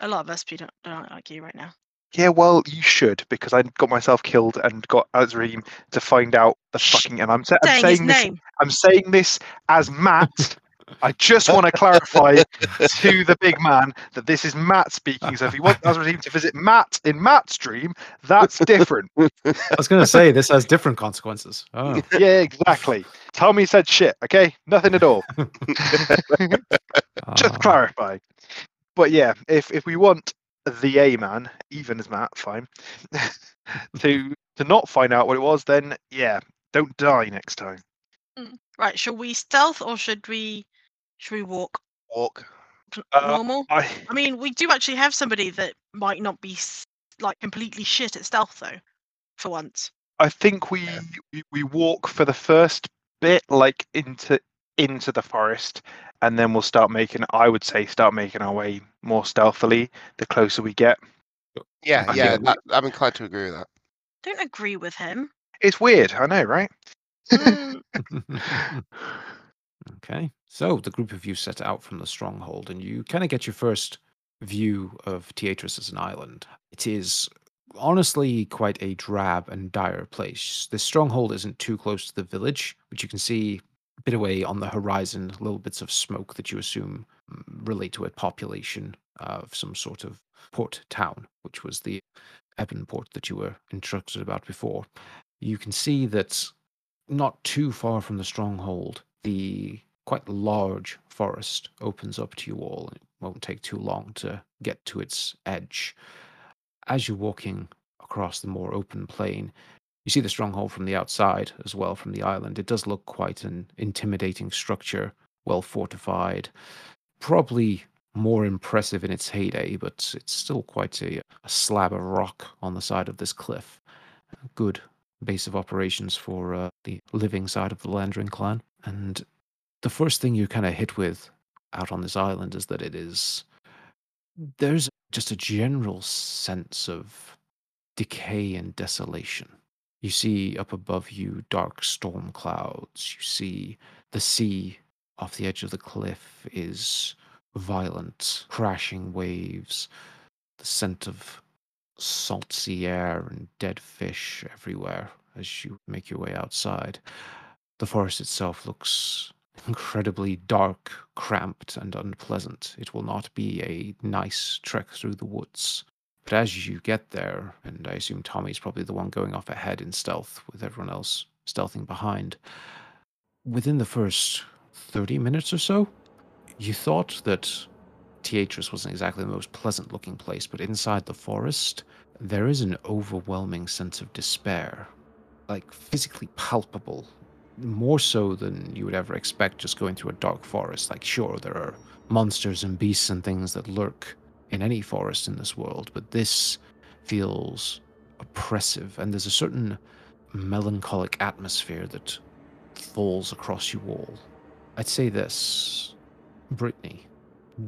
A lot of us people don't, don't like you right now. Yeah, well, you should because I got myself killed and got Azraim to find out the fucking. And I'm, sa- I'm Saying his saying this. name. I'm saying this as Matt. I just want to clarify to the big man that this is Matt speaking. So if you want Azraim to visit Matt in Matt's dream, that's different. I was going to say this has different consequences. Oh. yeah, exactly. Tommy said shit. Okay, nothing at all. just clarify. But yeah, if if we want the A man, even as Matt, fine, to to not find out what it was, then yeah, don't die next time. Right, shall we stealth or should we should we walk Walk. Uh, normal? I I mean, we do actually have somebody that might not be like completely shit at stealth though, for once. I think we, we we walk for the first bit like into into the forest, and then we'll start making. I would say start making our way more stealthily the closer we get. Yeah, I yeah. think we- That, I'm inclined to agree with that. Don't agree with him. It's weird, I know, right? Mm, okay. So the group of you set out from the stronghold, and you kind of get your first view of Teatris as an island. It is honestly quite a drab and dire place. The stronghold isn't too close to the village, which you can see bit away on the horizon little bits of smoke that you assume mm, relate to a population of some sort of port town, which was the Ebon port that you were instructed about before. You can see that not too far from the stronghold, the quite large forest opens up to you all. It won't take too long to get to its edge. As you're walking across the more open plain, you see the stronghold from the outside as well from the island. It does look quite an intimidating structure, well fortified, probably more impressive in its heyday, but it's still quite a, a slab of rock on the side of this cliff. Good base of operations for uh, the living side of the Landring clan. And the first thing you kind of hit with out on this island is that it is. There's just a general sense of decay and desolation. You see up above you dark storm clouds. You see the sea off the edge of the cliff is violent, crashing waves, the scent of salt sea air and dead fish everywhere as you make your way outside. The forest itself looks incredibly dark, cramped, and unpleasant. It will not be a nice trek through the woods. But as you get there, and I assume Tommy's probably the one going off ahead in stealth with everyone else stealthing behind, within the first 30 minutes or so, you thought that Teatris wasn't exactly the most pleasant looking place, but inside the forest, there is an overwhelming sense of despair, like physically palpable, more so than you would ever expect just going through a dark forest. Like, sure, there are monsters and beasts and things that lurk in any forest in this world, but this feels oppressive, and there's a certain melancholic atmosphere that falls across you all. I'd say this, Brittany,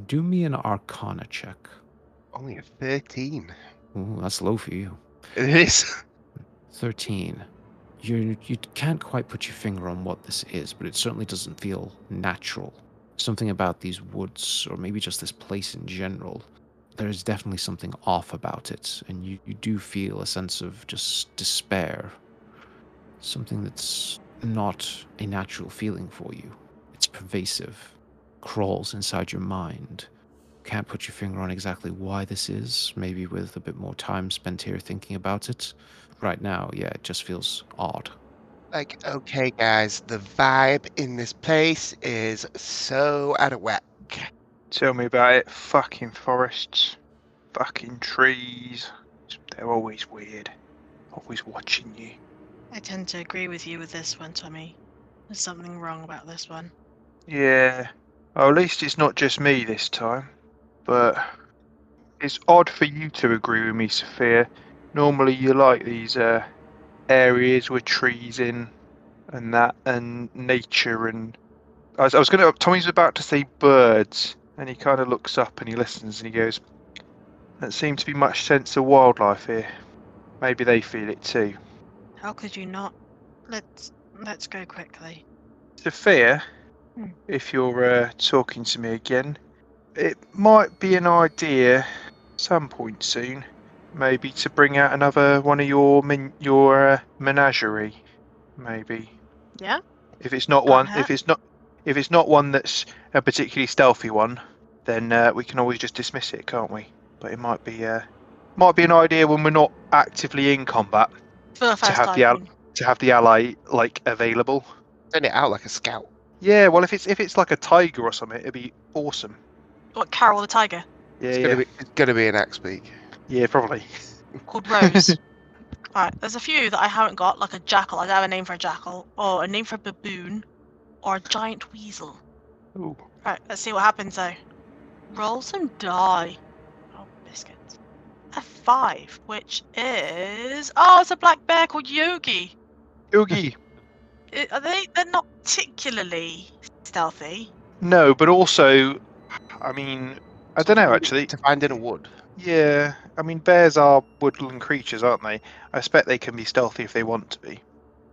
do me an Arcana check. Only a 13. Ooh, that's low for you. It is. 13. You you can't quite put your finger on what this is, but it certainly doesn't feel natural. Something about these woods, or maybe just this place in general, there is definitely something off about it, and you, you do feel a sense of just despair. Something that's not a natural feeling for you. It's pervasive, crawls inside your mind. Can't put your finger on exactly why this is, maybe with a bit more time spent here thinking about it right now, yeah, it just feels odd. Like, okay, guys, the vibe in this place is so out of whack. Tell me about it. Fucking forests, fucking trees. They're always weird. Always watching you. I tend to agree with you with this one, Tommy. There's something wrong about this one. Yeah. Well, at least it's not just me this time. But it's odd for you to agree with me, Sophia. Normally you like these uh, areas with trees in and that and nature and I was, I was gonna Tommy's about to say birds and he kind of looks up and he listens and he goes there seems to be much sense of wildlife here maybe they feel it too How could you not? Let's let's go quickly. Sophia Hmm. if you're uh, talking to me again it might be an idea some point soon maybe to bring out another one of your min- your uh, menagerie maybe Yeah? if it's not one if it's not if it's not one that's a particularly stealthy one then uh, we can always just dismiss it can't we but it might be uh, might be an idea when we're not actively in combat For the first have time. the al- to have the ally like available Send it out like a scout. yeah well if it's if it's like a tiger or something it'd be awesome What, Carol the Tiger? yeah It's yeah, gonna be it's gonna be an axe beak. yeah probably Called Rose. Alright, there's a few that I haven't got, like a jackal. I don't have a name for a jackal, or a name for a baboon, or a giant weasel. Ooh. Right, let's see what happens though. Roll some die. Oh, biscuits. A five, which is oh, it's a black bear called Yogi. Oogie. I- Are they? They're not particularly stealthy. no but also i mean i don't know actually To find in a wood. Yeah, I mean bears are woodland creatures, aren't they? I expect they can be stealthy if they want to be.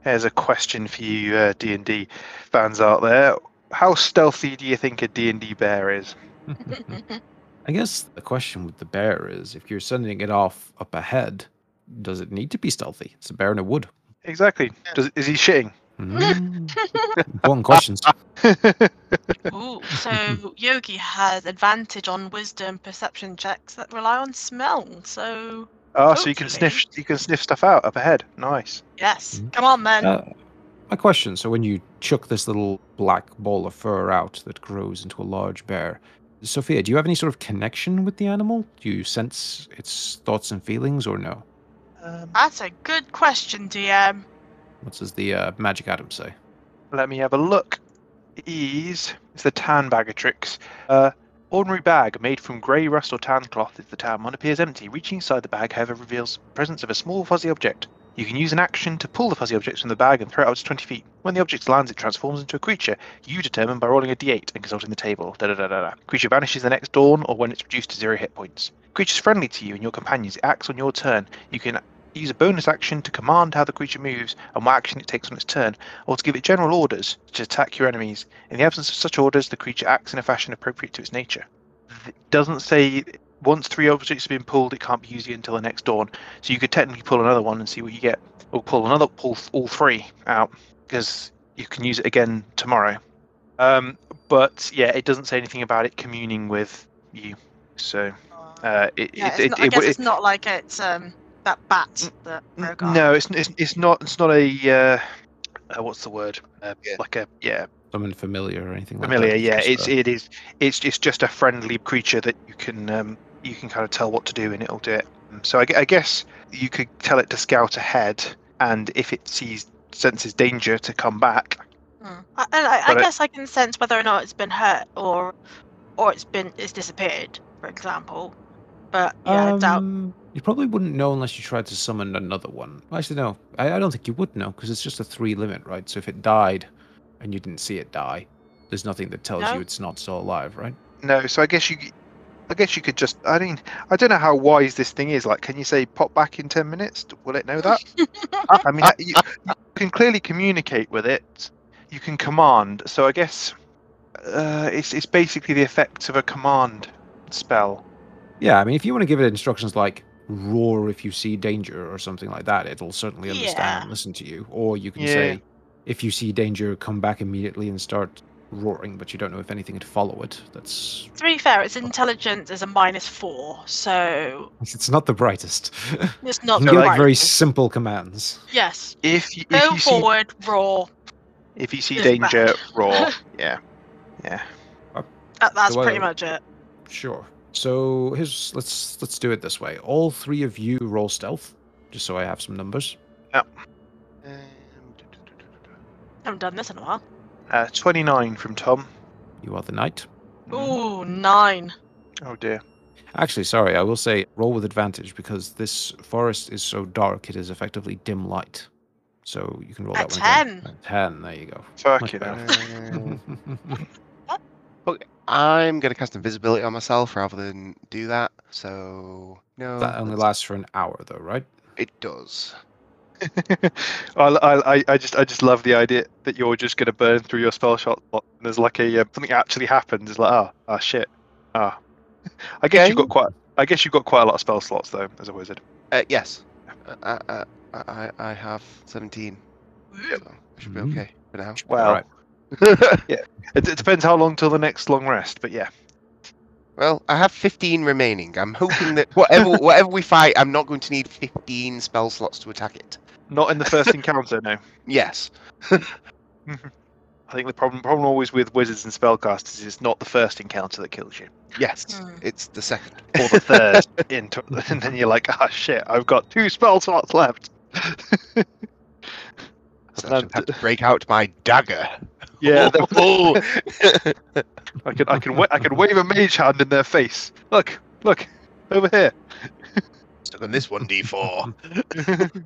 Here's a question for you, uh, D and D fans out there: How stealthy do you think a D and D bear is? I guess the question with the bear is if you're sending it off up ahead, does it need to be stealthy? It's a bear in a wood. Exactly. Does is he shitting? Mm. Important questions. Ooh, so Yogi has advantage on wisdom perception checks that rely on smell. So oh, so you can sniff you can sniff stuff out up ahead. Nice. yes, Mhm. come on man. Uh, my question so when you chuck this little black ball of fur out that grows into a large bear, Sophia, do you have any sort of connection with the animal? Do you sense its thoughts and feelings or no? Um, That's a good question, DM. What does the uh, magic item say? let me have a look. Is it's the tan bag of tricks. Uh, ordinary bag made from grey rust or tan cloth. If the tan one appears empty, reaching inside the bag, however, reveals presence of a small fuzzy object. You can use an action to pull the fuzzy object from the bag and throw it out to 20 feet. When the object lands, it transforms into a creature. You determine by rolling a d8 and consulting the table. Da da da da da. Creature vanishes the next dawn or when it's reduced to zero hit points. Creature's friendly to you and your companions. It acts on your turn. You can use a bonus action to command how the creature moves and what action it takes on its turn or to give it general orders to attack your enemies. In the absence of such orders, the creature acts in a fashion appropriate to its nature. It doesn't say once three objects have been pulled, it can't be used again until the next dawn. So you could technically pull another one and see what you get, or pull another, pull all three out because you can use it again tomorrow. Um, but yeah, it doesn't say anything about it communing with you. So uh, it, yeah, it, it's it, not, I guess it- it's not like it's um that bat that Rogar. No, it's, it's it's not it's not a uh, uh, what's the word? Uh, Yeah. Like a yeah Something familiar or anything like familiar. that? Yeah, Just, it's uh, it is it's it's just a friendly creature that you can um, you can kind of tell what to do and it'll do it. So I, I guess you could tell it to scout ahead, and if it sees senses danger to come back. Hmm. I, and I, I But it- guess I can sense whether or not it's been hurt or or it's been it's disappeared, for example. But yeah, I doubt. Um, You probably wouldn't know unless you tried to summon another one. Actually, no. I, I don't think you would know because it's just a three limit, right? So if it died and you didn't see it die. There's nothing that tells No. you it's not still alive, right? No, so I guess you, I guess you could just. I mean, I don't know how wise this thing is. Like, can you say pop back in ten minutes? Will it know that? I mean, you, you can clearly communicate with it. You can command. So I guess uh, it's it's basically the effect of a command spell. Yeah, I mean, if you want to give it instructions like roar if you see danger or something like that, it'll certainly understand Yeah. and listen to you. Or you can Yeah. say, if you see danger, come back immediately and start roaring, but you don't know if anything would follow it. That's To be fair, its intelligence is a minus four, so it's not the brightest. it's not you the get like very simple commands. Yes. If you, Go if you see forward, roar. if you see danger, bad. roar. Yeah, yeah. That, that's So, pretty uh, much it. Sure. So here's let's let's do it this way. All three of you roll stealth, just so I have some numbers. Um, haven't done this in a while. Uh, Twenty nine from Tom. You are the knight. Ooh, nine. Oh dear. Actually, sorry, I will say roll with advantage because this forest is so dark it is effectively dim light. So you can roll A that one. again. 10. A ten. There you go. Fuck Much you know. Uh, I'm gonna cast invisibility on myself rather than do that. So no, that only that's- lasts for an hour, though, right? It does. I, I, I- I just I just love the idea that you're just going to burn through your spell slot and there's like a um, something actually happens. It's like ah ah shit ah. I guess you've got quite I guess you've got quite a lot of spell slots though as a wizard. Uh, yes, uh, uh, uh, I I have 17. So I should be Mhm. okay for now. Well, Alright. it, it depends how long till the next long rest, but yeah. Well, I have 15 remaining. I'm hoping that whatever whatever we fight, I'm not going to need 15 spell slots to attack it. Not in the first encounter, no. Yes. I think the problem problem always with wizards and spellcasters is it's not the first encounter that kills you, Yes. Hmm. It's the second. or the third, into, and then you're like, ah shit, I've got two spell slots left. So I just have to break out my dagger. yeah, the- Oh. I can I can wa- I can wave a mage hand in their face. Look, look, over here. Stuck on this one d4.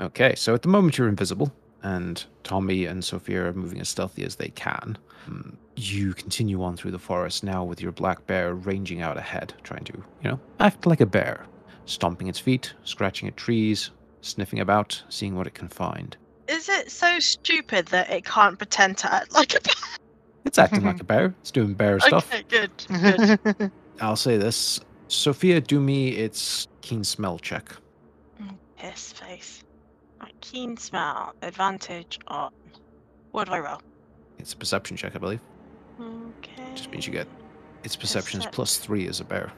Okay, so at the moment you're invisible, and Tommy and Sophia are moving as stealthy as they can. Mm, You continue on through the forest now with your black bear ranging out ahead, trying to, you know, act like a bear, stomping its feet, scratching at trees, sniffing about, seeing what it can find. Is it so stupid that it can't pretend to act like a bear? It's acting like a bear. It's doing bear stuff. Okay, good. good. I'll say this. Sophia, do me its keen smell check. Piss face. Right, keen smell. Advantage on. What do I roll? It's a perception check, I believe. Okay. Just means you get its perception is Percep- plus three as a bear.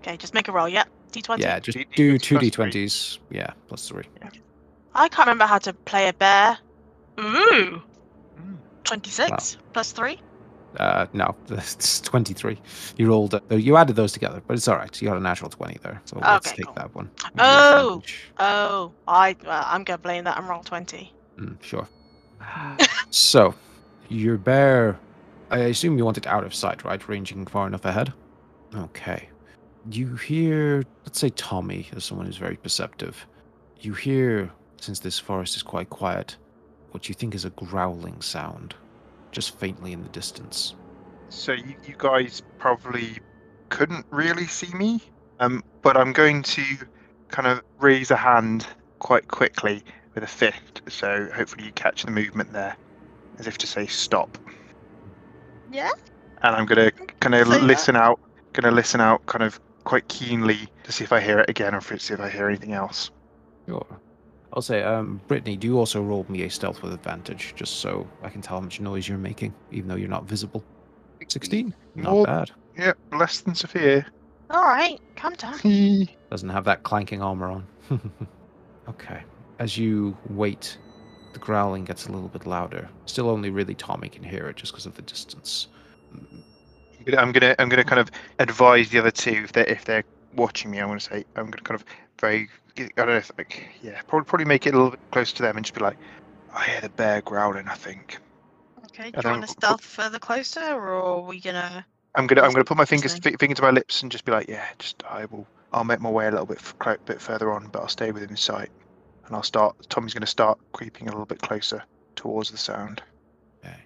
Okay, just make a roll. Yep. D20. Yeah, just D- do two plus three. d20s. Yeah, plus three. I can't remember how to play a bear. Ooh. Mm. 26 plus 3. Uh, no, it's 23. You rolled, uh, you added those together, but it's all right. You got a natural 20 there. So let's take cool. that one. with Oh. advantage. Oh, I, well, I'm going to blame that and roll 20. Mm, sure. so, your bear, I assume you want it out of sight, right? Ranging far enough ahead? Okay. You hear, let's say Tommy, as someone who's very perceptive, you hear, since this forest is quite quiet, what you think is a growling sound, just faintly in the distance. So you, you guys probably couldn't really see me, um, but I'm going to kind of raise a hand quite quickly with a fist. So hopefully you catch the movement there, as if to say stop. Yeah? And I'm gonna kind of Say that. listen out, gonna listen out, kind of quite keenly to see if I hear it again or if it's, if I hear anything else. Sure. I'll say, um, Brittany, do you also roll me a stealth with advantage, just so I can tell how much noise you're making, even though you're not visible? 16? Not More- bad. Yeah, less than Sophia. All right, calm down. Doesn't have that clanking armor on. okay. As you wait, the growling gets a little bit louder. Still only really Tommy can hear it just because of the distance. I'm gonna, I'm gonna, I'm gonna kind of advise the other two if they're if they're watching me. I'm gonna say, I'm gonna kind of very, I don't know, if, like, yeah, probably probably make it a little bit closer to them and just be like, I hear the bear growling. I think Okay, do I you want to stealth further closer, or are we gonna? I'm gonna, I'm gonna put my fingers listening. finger to my lips and just be like, yeah, just I will, I'll make my way a little bit f- bit further on, but I'll stay within sight, and I'll start. Tommy's gonna start creeping a little bit closer towards the sound. Okay.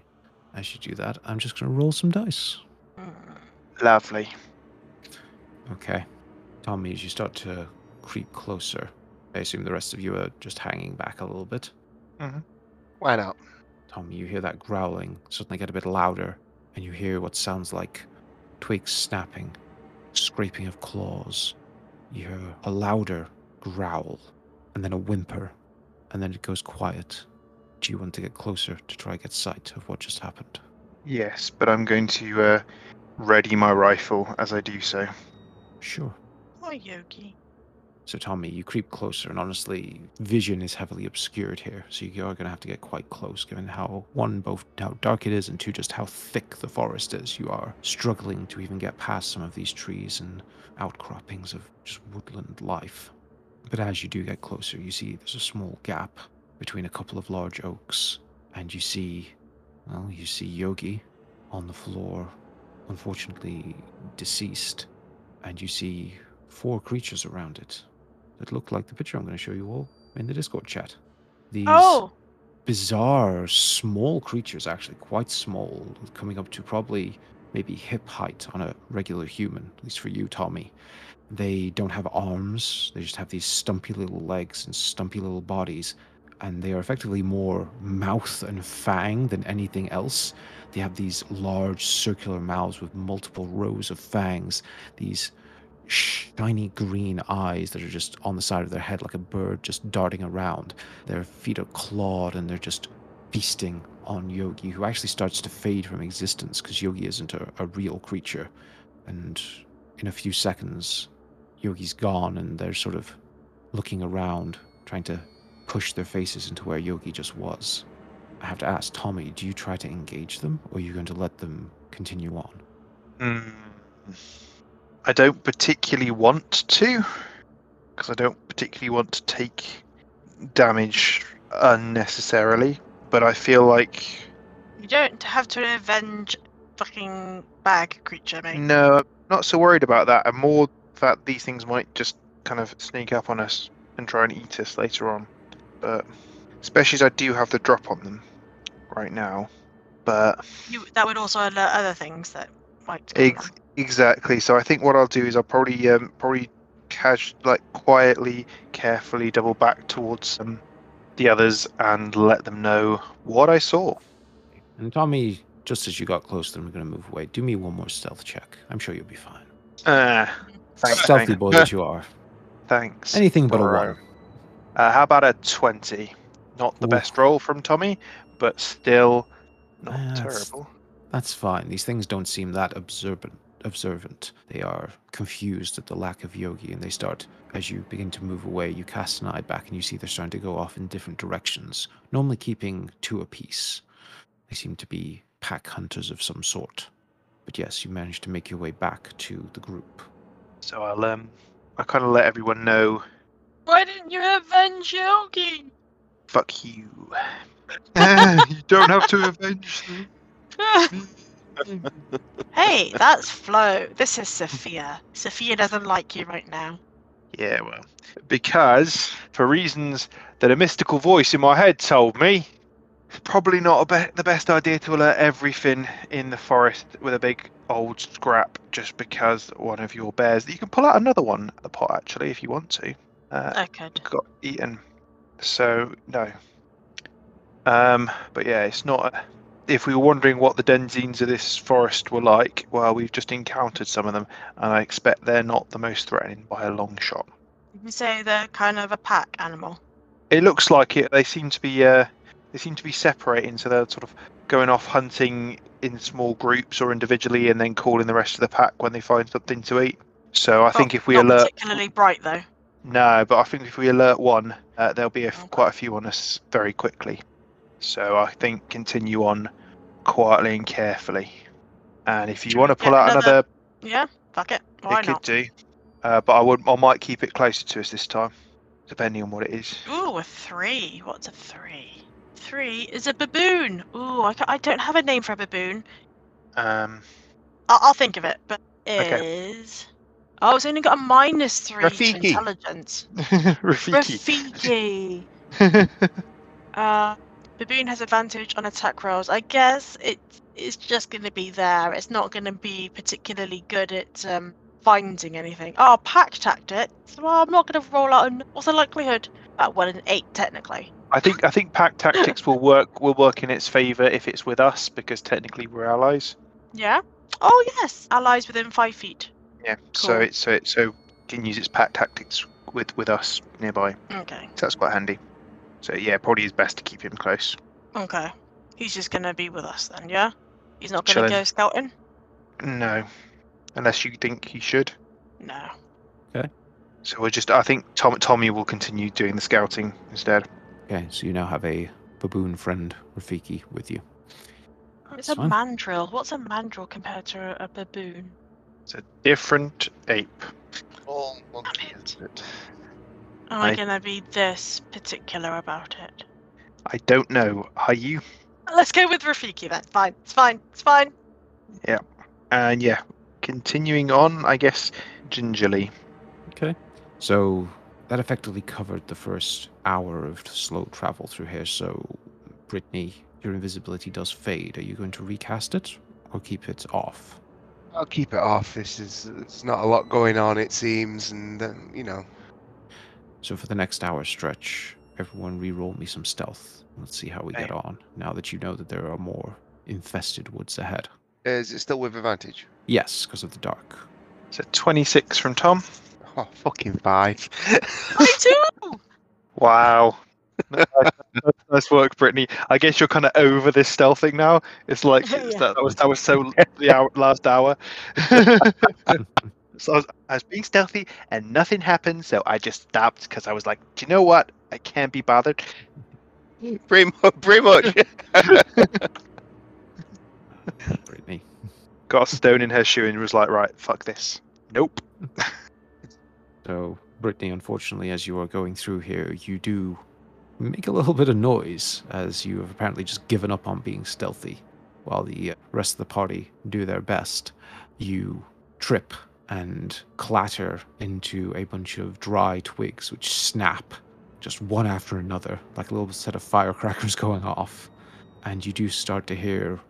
as you do that, I'm just going to roll some dice. Mm. Lovely. Okay. Tommy, as you start to creep closer, I assume the rest of you are just hanging back a little bit. Why not? Tommy, you hear that growling suddenly get a bit louder, and you hear what sounds like twigs snapping, scraping of claws. You hear a louder growl, and then a whimper, and then it goes quiet. Do you want to get closer to try get sight of what just happened? Yes, but I'm going to uh, ready my rifle as I do so. Sure. Oh, Yogi. So, Tommy, you creep closer, and honestly, vision is heavily obscured here. So, you are going to have to get quite close, given how, one, both how dark it is, and two, just how thick the forest is. You are struggling to even get past some of these trees and outcroppings of just woodland life. But as you do get closer, you see there's a small gap between a couple of large oaks, and you see, well, you see Yogi on the floor, unfortunately deceased, and you see four creatures around it that look like the picture I'm going to show you all in the Discord chat. These Oh, bizarre small creatures, actually quite small, coming up to probably maybe hip height on a regular human, at least for you, Tommy. They don't have arms, they just have these stumpy little legs and stumpy little bodies, and they are effectively more mouth and fang than anything else. They have these large circular mouths with multiple rows of fangs, these shiny green eyes that are just on the side of their head like a bird just darting around. Their feet are clawed and they're just feasting on Yogi, who actually starts to fade from existence because Yogi isn't a, a real creature. And in a few seconds, Yogi's gone and they're sort of looking around, trying to push their faces into where Yogi just was. I have to ask Tommy, do you try to engage them or are you going to let them continue on? Mm. I don't particularly want to, because I don't particularly want to take damage unnecessarily. But I feel like you don't have to avenge fucking bag creature, mate. no, I'm not so worried about that. I'm more that these things might just kind of sneak up on us and try and eat us later on. But especially as I do have the drop on them right now. But You, that would also alert other things that might. Ex-. Exactly. So I think what I'll do is I'll probably um, probably cash like quietly, carefully double back towards um, the others and let them know what I saw. And Tommy, just as you got close to them, we're going to move away. Do me one more stealth check. I'm sure you'll be fine. Uh, thanks, Stealthy thanks. boy that you are. Thanks. Anything but a Bro. one. Uh, how about a twenty? Not the Oof. best roll from Tommy, but still not Ah, that's- terrible. That's fine. These things don't seem that observant. Observant. They are confused at the lack of yogi, and they start as you begin to move away. You cast an eye back, and you see they're starting to go off in different directions. Normally keeping two apiece. They seem to be pack hunters of some sort. But yes, you managed to make your way back to the group. So I'll um, I kind of let everyone know. Why didn't you avenge Yogi? Fuck you. you don't have to avenge them. hey, that's Flo. This is Sophia. Sophia doesn't like you right now. Yeah, well, because for reasons that a mystical voice in my head told me, it's probably not a be- the best idea to alert everything in the forest with a big old scrap just because one of your bears. You can pull out another one at the pot actually if you want to. Uh, I could. got eaten, so no. Um, but yeah, it's not. A, if we were wondering what the denzines of this forest were like, well, we've just encountered some of them, and I expect they're not the most threatening by a long shot. You say they're kind of a pack animal? It looks like it. They seem to be uh, they seem to be separating, so they're sort of going off hunting in small groups or individually, and then calling the rest of the pack when they find something to eat. So I think if we not alert, particularly bright though. no, but I think if we alert one, uh, there'll be a, Okay. quite a few on us very quickly. So I think continue on quietly and carefully. And if you want to pull out another- another, Yeah, fuck it. Why it not? could do. Uh, but I would, I might keep it closer to us this time, depending on what it is. Ooh, a three. What's a three? Three is a baboon. Ooh, I, I don't have a name for a baboon. Um, I'll, I'll think of it, but Okay. is. Oh, it's only got a minus three Rafiki. to intelligence. Rafiki. Rafiki. Uh, Baboon has advantage on attack rolls. I guess it is just going to be there. It's not going to be particularly good at um, finding anything. Oh, pack tactics. Well, I'm not going to roll out. An, what's the likelihood? Uh, well, an eight technically. I think I think pack tactics will work will work in its favour if it's with us because technically we're allies. Yeah. Oh yes, allies within five feet. Yeah. So Cool. it so it so can use its pack tactics with with us nearby. Okay. So that's quite handy. So yeah, probably is best to keep him close. Okay. He's just going to be with us then. Yeah. He's not going Chilling. to go scouting. No, unless you think he should. No. Okay. So we're just I think Tom Tommy will continue doing the scouting instead. Okay, so you now have a baboon friend, Rafiki, with you. It's That's a fine. mandrill. What's a mandrill compared to a, a baboon? It's a different ape. All Damn it. But Am I I- going to be this particular about it? I don't know. Are you? Let's go with Rafiki then. Fine. It's fine. It's fine. Yeah. And yeah, continuing on, I guess gingerly. Okay. So that effectively covered the first hour of slow travel through here. So, Brittany, your invisibility does fade. Are you going to recast it or keep it off? I'll keep it off. This is it's not a lot going on, it seems, and um, you know, So for the next hour stretch, everyone re-roll me some stealth. Let's see how we get on now that you know that there are more infested woods ahead. is it still with advantage? Yes, because of the dark. So 26 from Tom. Oh, fucking five. I do. Wow. nice, nice work, Brittany. I guess you're kind of over this stealth thing now. It's like Yeah. that, that was that was so the hour, last hour. So I was, I was being stealthy and nothing happened, so I just stopped because I was like, do you know what? I can't be bothered. pretty, pretty much. Brittany. Got a stone in her shoe and was like, right, fuck this. Nope. So, Brittany, unfortunately, as you are going through here, you do make a little bit of noise as you have apparently just given up on being stealthy. While the rest of the party do their best, you trip and clatter into a bunch of dry twigs which snap just one after another, like a little set of firecrackers going off. And you do start to hear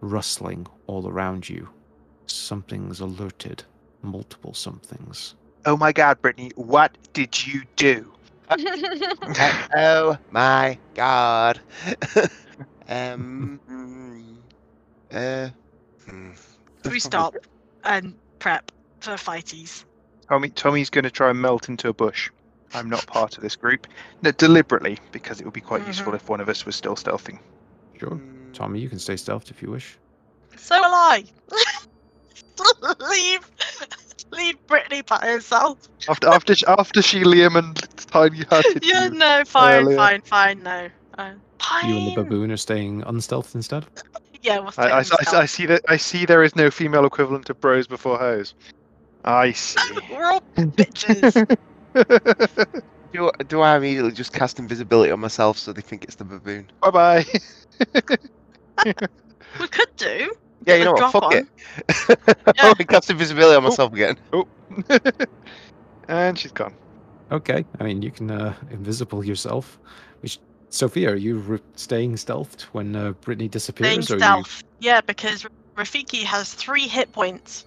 rustling all around you. Something's alerted, multiple somethings. Oh my god, Brittany, what did you do? oh my god. um. mm, Uh. hmm. we stop and prep for fighties. Tommy, Tommy's going to try and melt into a bush. I'm not part of this group. No, deliberately, because it would be quite useful if one of us was still stealthing. Sure. Mm, Tommy, you can stay stealthed if you wish. So will I. leave, leave Brittany by herself. After after sh- after she Liam and Tiny hearted Yeah, you. no, fine, earlier. fine, fine, no. Uh, fine. You and the baboon are staying unstealthed instead? Yeah, we'll I, I, I, I see that I see there is no female equivalent of bros before hoes. I see. We're all bitches. Do, do I immediately just cast invisibility on myself so they think it's the baboon? bye bye. we could do. Yeah, you know what? drop Fuck on. it. Yeah. I cast invisibility on myself again. Oh. and she's gone. Okay. I mean, you can uh, invisible yourself. Which, Sophia, are you re- staying stealthed when uh, Brittany disappears? Being or are you- stealth. Yeah, because Rafiki has three hit points.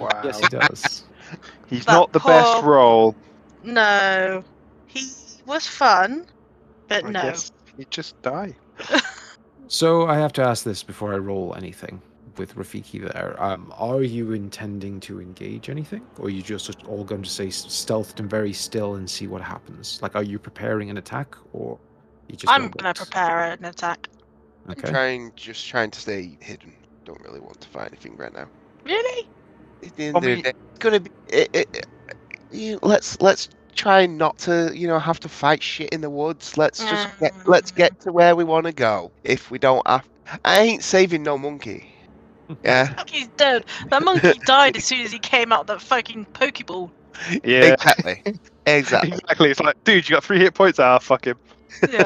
Wow. Yes, he does. He's That not the best poor- role. No, he was fun, but I no. guess he'd just die. so I have to ask this before I roll anything with Rafiki there. Um, are you intending to engage anything? Or are you just all going to stay s- stealthed and very still and see what happens? Like, are you preparing an attack or you just I'm gonna prepare an attack. I'm Okay. Trying, just trying to stay hidden. Don't really want to fight anything right now. Really? At the end of the day, it's gonna be. It, it, it- you, let's let's try not to you know have to fight shit in the woods. Let's just get let's get to where we want to go. If we don't have, I ain't saving no monkey. Yeah, Monkey's dead. That monkey died as soon as he came out that fucking Pokeball. Yeah. exactly, exactly. Exactly. It's like, dude, you got three hit points. Ah, fuck him. Yeah.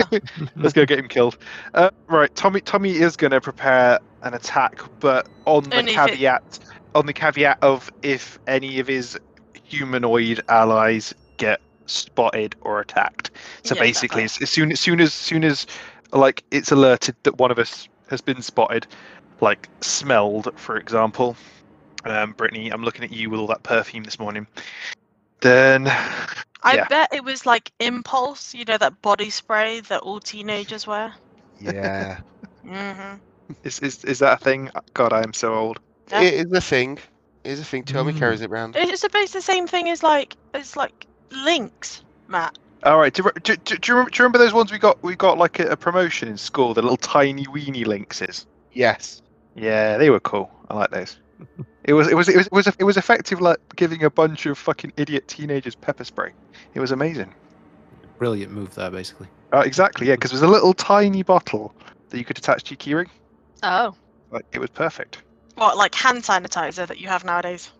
Let's go get him killed. Uh, right, Tommy. Tommy is going to prepare an attack, but on the Only if it- caveat, on the caveat of if any of his humanoid allies get spotted or attacked. So Yeah, basically, as, as soon as soon as soon as like it's alerted that one of us has been spotted, like smelled, for example. Um, Brittany, I'm looking at you with all that perfume this morning. Then, I Yeah. bet it was like Impulse, you know, that body spray that all teenagers wear. Yeah, hmm is is is that a thing? God, I am so old. Yeah. it is a thing. It is a thing. Tommy Mm. carries it around. It's supposed the same thing as like it's like Lynx, Matt. All right, do, you do, do, do, you remember, do you remember those ones we got? We got like a, a promotion in school, the little tiny weeny lynxes. Yes. Yeah, they were cool. I like those. It was it was it was it was, it was effective like giving a bunch of fucking idiot teenagers pepper spray. It was amazing. Brilliant move there, basically. Uh, exactly, yeah, because it was a little tiny bottle that you could attach to your keyring. Oh. Like it was perfect. What, like hand sanitizer that you have nowadays?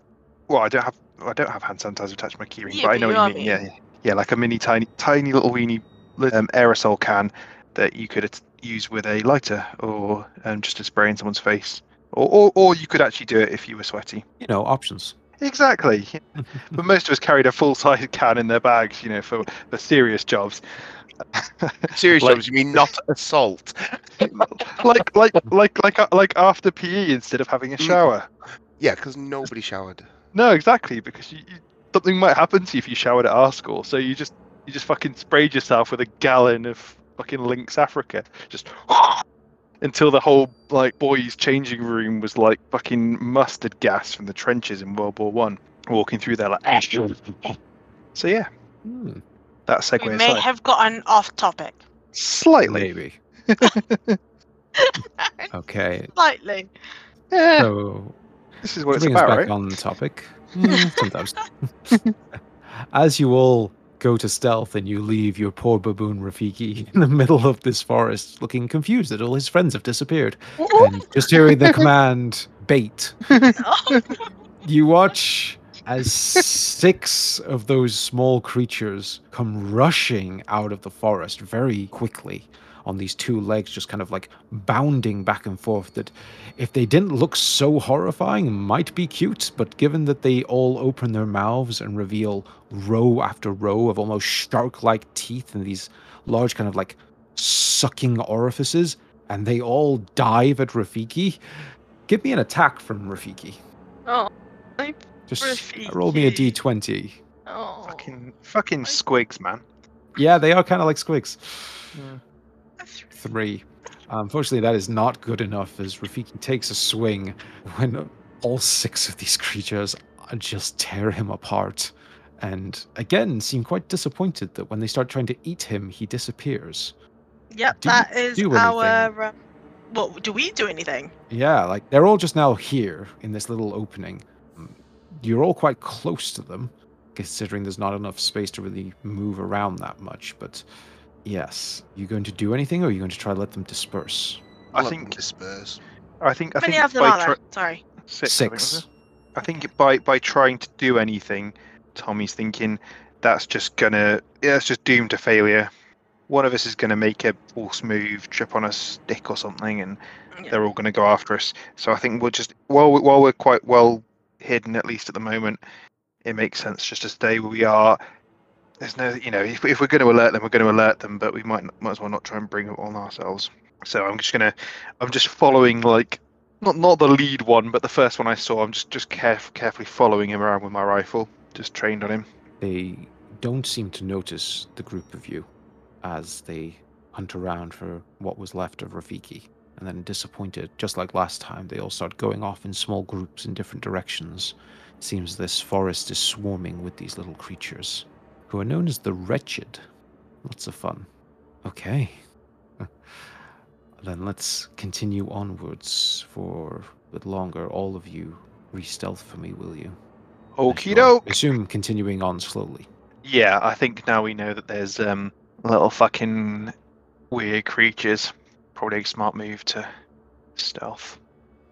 Well, I don't have I don't have hand sanitizer attached to my keyring, Yeah, but I know you what you what mean. Yeah, yeah, yeah, like a mini tiny tiny little weeny um, aerosol can that you could at- use with a lighter or um, just to spray in someone's face, or, or or you could actually do it if you were sweaty. You know, options. Exactly. but most of us carried a full-size can in their bags, you know, for, for serious jobs. Serious Like- jobs, you mean not assault? Like like like like uh, like after PE instead of having a Mm. shower. Yeah, because nobody showered. No, exactly, because you, you, something might happen to you if you showered at our school. So you just you just fucking sprayed yourself with a gallon of fucking Lynx Africa, just until the whole like boys' changing room was like fucking mustard gas from the trenches in World War One. Walking through there like. ash. So yeah, Hmm, that segue we may aside. have gotten off topic. Slightly. maybe. Okay, Slightly. So this is what to it's bring us about, back right? on topic. Hmm, sometimes. As you all go to stealth and you leave your poor baboon Rafiki in the middle of this forest, looking confused that all his friends have disappeared, and just hearing the command "bait," you watch as six of those small creatures come rushing out of the forest very quickly on these two legs, just kind of like bounding back and forth. That if they didn't look so horrifying, might be cute, but given that they all open their mouths and reveal row after row of almost shark like teeth and these large, kind of like sucking orifices, and they all dive at Rafiki, give me an attack from Rafiki. oh, I- Just roll me a Rafiki. d20. oh. Fucking fucking squigs, man. Yeah, they are kind of like squigs. Yeah. Hmm. Three. Unfortunately, that is not good enough as Rafiki takes a swing when all six of these creatures just tear him apart. And again, seem quite disappointed that when they start trying to eat him, he disappears. Yep, Do that is our. Uh, well, do we do anything? Yeah, like they're all just now here in this little opening. You're all quite close to them, considering there's not enough space to really move around that much. But yes, you going to do anything, or are you going to try to let them disperse? I Let think- disperse. I think I How many think of them by are try- there? Sorry. Six. I think, was Six. I think by by trying to do anything, Tommy's thinking that's just gonna yeah, it's just doomed to failure. One of us is gonna make a false move, trip on a stick or something, and Yeah. they're all gonna go after us. So I think we'll just while we, while we're quite well hidden at least at the moment, it makes sense just to stay where we are. There's no, you know, if, if we're going to alert them, we're going to alert them, but we might might as well not try and bring it on ourselves. So I'm just gonna, I'm just following like not not the lead one, but the first one I saw. I'm just just caref- carefully following him around with my rifle, just trained on him. They don't seem to notice the group of you as they hunt around for what was left of Rafiki. And then, disappointed, just like last time, they all start going off in small groups in different directions. Seems this forest is swarming with these little creatures, who are known as the Wretched. Lots of fun. Okay. then let's continue onwards for a bit longer. All of you, re-stealth for me, will you? Okie As doke. Assume continuing on slowly. Yeah, I think now we know that there's um little fucking weird creatures. Probably a smart move to stealth.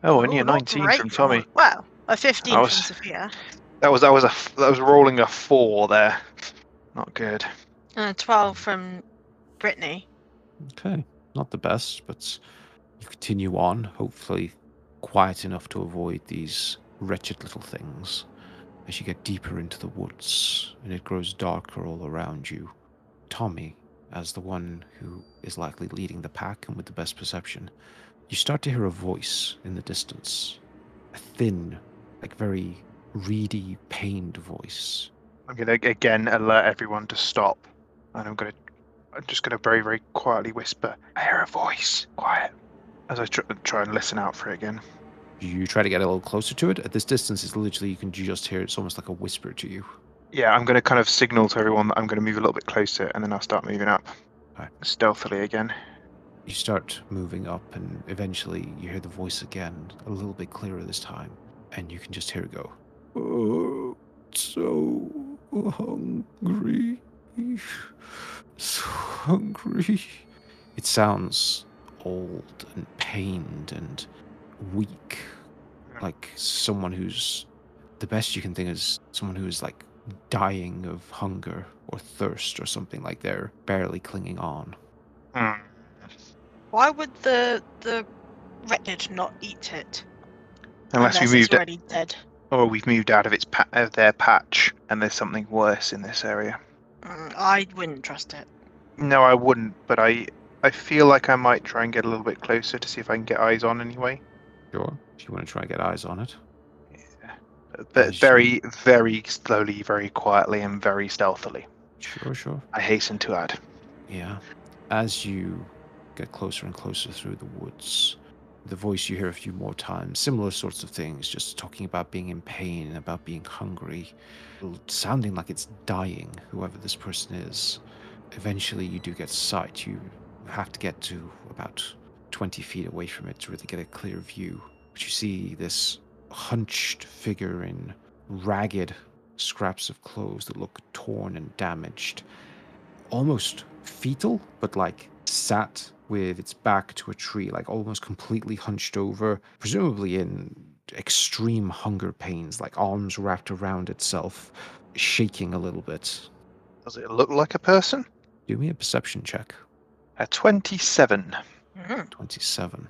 Oh, only Ooh, a not 19 from Tommy. Well, a 15 I was- from Sophia. That was that was a f- that was rolling a four there. Not good. And a 12 from Brittany. Okay, not the best, but you continue on, hopefully quiet enough to avoid these wretched little things. As you get deeper into the woods and it grows darker all around you, Tommy, as the one who is likely leading the pack and with the best perception, you start to hear a voice in the distance. A thin, like very reedy, pained voice. I'm gonna again alert everyone to stop, and I'm gonna, I'm just gonna very, very quietly whisper, "I hear a voice. Quiet." As I tr- try and listen out for it again. You try to get a little closer to it. At this distance, it's literally you can just hear it's almost like a whisper to you. Yeah, I'm gonna kind of signal to everyone that I'm gonna move a little bit closer, and then I'll start moving up, Right. stealthily again. You start moving up, and eventually you hear the voice again, a little bit clearer this time, and you can just hear it go. Oh, so hungry. So hungry. It sounds old and pained and weak, like someone who's the best you can think is someone who is like dying of hunger or thirst or something like they're barely clinging on. Hmm. Why would the the Wretched not eat it? Unless we it's moved it, already dead. Or we've moved out of its pa- of their patch, and there's something worse in this area. Mm, I wouldn't trust it. No, I wouldn't, but I I feel like I might try and get a little bit closer to see if I can get eyes on anyway. Sure. If you want to try and get eyes on it. Yeah. But As very, very slowly, very quietly, and very stealthily. Sure, sure. I hasten to add. Yeah. As you get closer and closer through the woods, the voice you hear a few more times, similar sorts of things, just talking about being in pain, about being hungry, sounding like it's dying, whoever this person is. Eventually, you do get sight. You have to get to about 20 feet away from it to really get a clear view. But you see this hunched figure in ragged scraps of clothes that look torn and damaged almost fetal, but like sat with its back to a tree, like almost completely hunched over, presumably in extreme hunger pains, like arms wrapped around itself, shaking a little bit. Does it look like a person? Do me a perception check. A 27. Mhm. 27.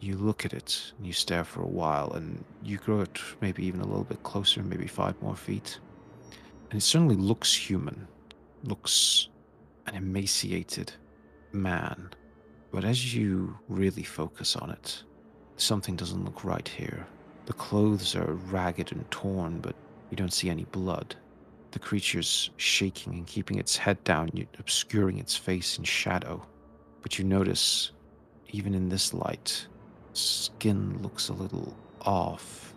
You look at it and you stare for a while, and you grow it maybe even a little bit closer, maybe five more feet. And it certainly looks human, looks an emaciated man. But as you really focus on it, something doesn't look right here. The clothes are ragged and torn, but you don't see any blood. The creature's shaking and keeping its head down, obscuring its face in shadow. But you notice, even in this light, skin looks a little off.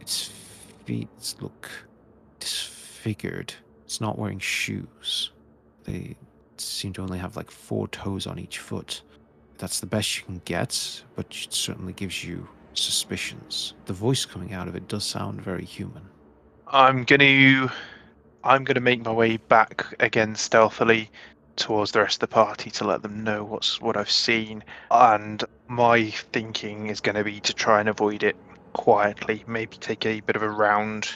Its feet look disfigured. It's not wearing shoes. They seem to only have like four toes on each foot. That's the best you can get, but it certainly gives you suspicions. The voice coming out of it does sound very human. I'm gonna I'm gonna make my way back again stealthily towards the rest of the party to let them know what's what I've seen. And my thinking is gonna be to try and avoid it quietly, maybe take a bit of a round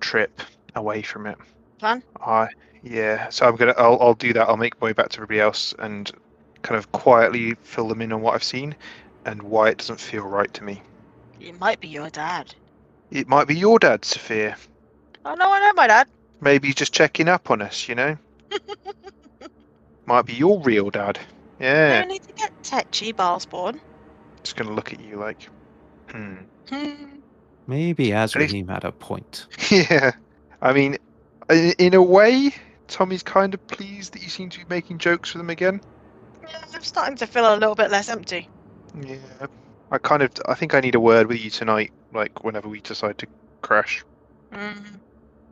trip away from it. Plan? I yeah, so I'm gonna I'll I'll do that. I'll make my way back to everybody else and kind of quietly fill them in on what I've seen and why it doesn't feel right to me. It might be your dad. It might be your dad, Sophia. Oh no, I know my dad. Maybe he's just checking up on us, you know? Might be your real dad. Yeah. No need to get tetchy, Balsborn. Just gonna look at you like, hmm. Hmm. Maybe least- Azraheem had a point. Yeah. I mean, in, in a way, Tommy's kind of pleased that you seem to be making jokes with him again. Yeah, I'm starting to feel a little bit less empty. Yeah. I kind of, I think I need a word with you tonight, like whenever we decide to crash. Mm.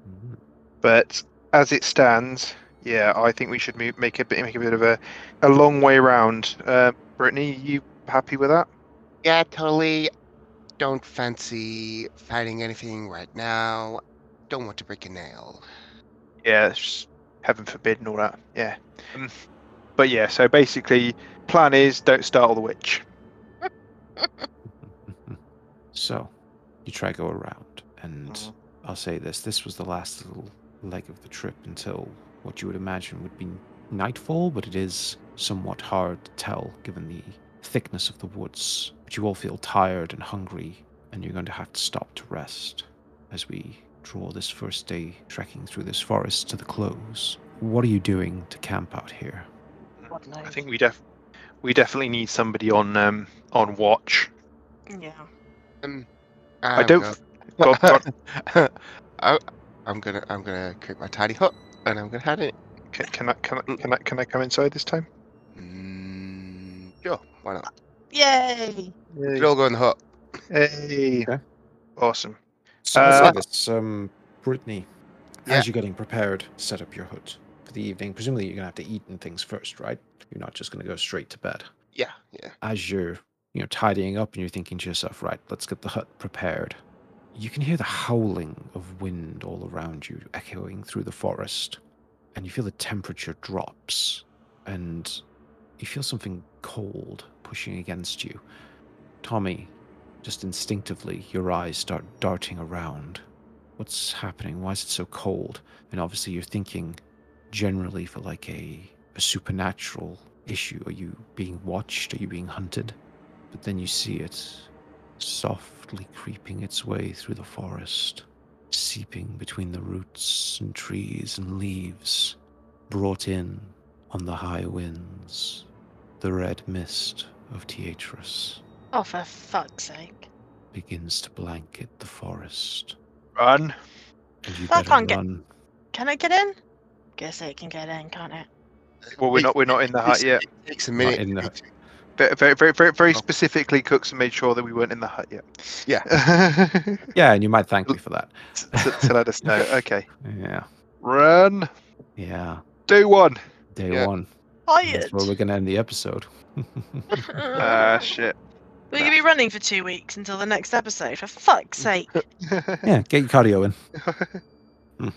Mhm. But as it stands, yeah, I think we should mo- make a bit, make a bit of a, a long way round. Uh, Brittany, you happy with that? Yeah, totally. Don't fancy fighting anything right now. Don't want to break a nail. yeah, heaven forbid and all that. Yeah. Um, but yeah, so basically, plan is don't startle the witch. so, you try go around, and Mhm. I'll say this: this was the last little leg of the trip until what you would imagine would be nightfall, but it is somewhat hard to tell given the thickness of the woods. But you all feel tired and hungry, and you're going to have to stop to rest as we draw this first day trekking through this forest to the close. What are you doing to camp out here? God knows. I think we def we definitely need somebody on um on watch. Yeah. Um, I I'm don't. gonna- Go on, go. I, I'm gonna I'm gonna create my tiny hut and I'm gonna head it. Can, can I can I can I can I come inside this time? Mm, sure, why not? Yay! We could all go in the hut. Hey, Okay. awesome. So Uh, this, um, Brittany, Yeah. as you're getting prepared, set up your hut for the evening. Presumably, you're gonna have to eat and things first, right? You're not just gonna go straight to bed. Yeah, yeah. As you're, you know, tidying up and you're thinking to yourself, right, let's get the hut prepared. You can hear the howling of wind all around you, echoing through the forest, and you feel the temperature drops, and you feel something cold pushing against you. Tommy, just instinctively, your eyes start darting around. What's happening? Why is it so cold? And obviously, you're thinking generally for like a, a supernatural issue. Are you being watched? Are you being hunted? But then you see it softly creeping its way through the forest, seeping between the roots and trees and leaves, brought in on the high winds, the red mist of Teatrus Oh, for fuck's sake. begins to blanket the forest. Run. And you I better can't get- run. Can I get in? Guess it can get in, can't it? Well, we're not we're not in the hut yet. It takes a minute. in the hut. Very very very very, very Oh. specifically, Cooks made sure that we weren't in the hut yet. Yeah. Yeah, and you might thank me for that. to let us know. Okay. Yeah, Run. yeah. Day one. Day Yeah. one. Quiet. That's where we're gonna end the episode. Ah shit. We're gonna be running for two weeks until the next episode. For fuck's sake. yeah, get your cardio in.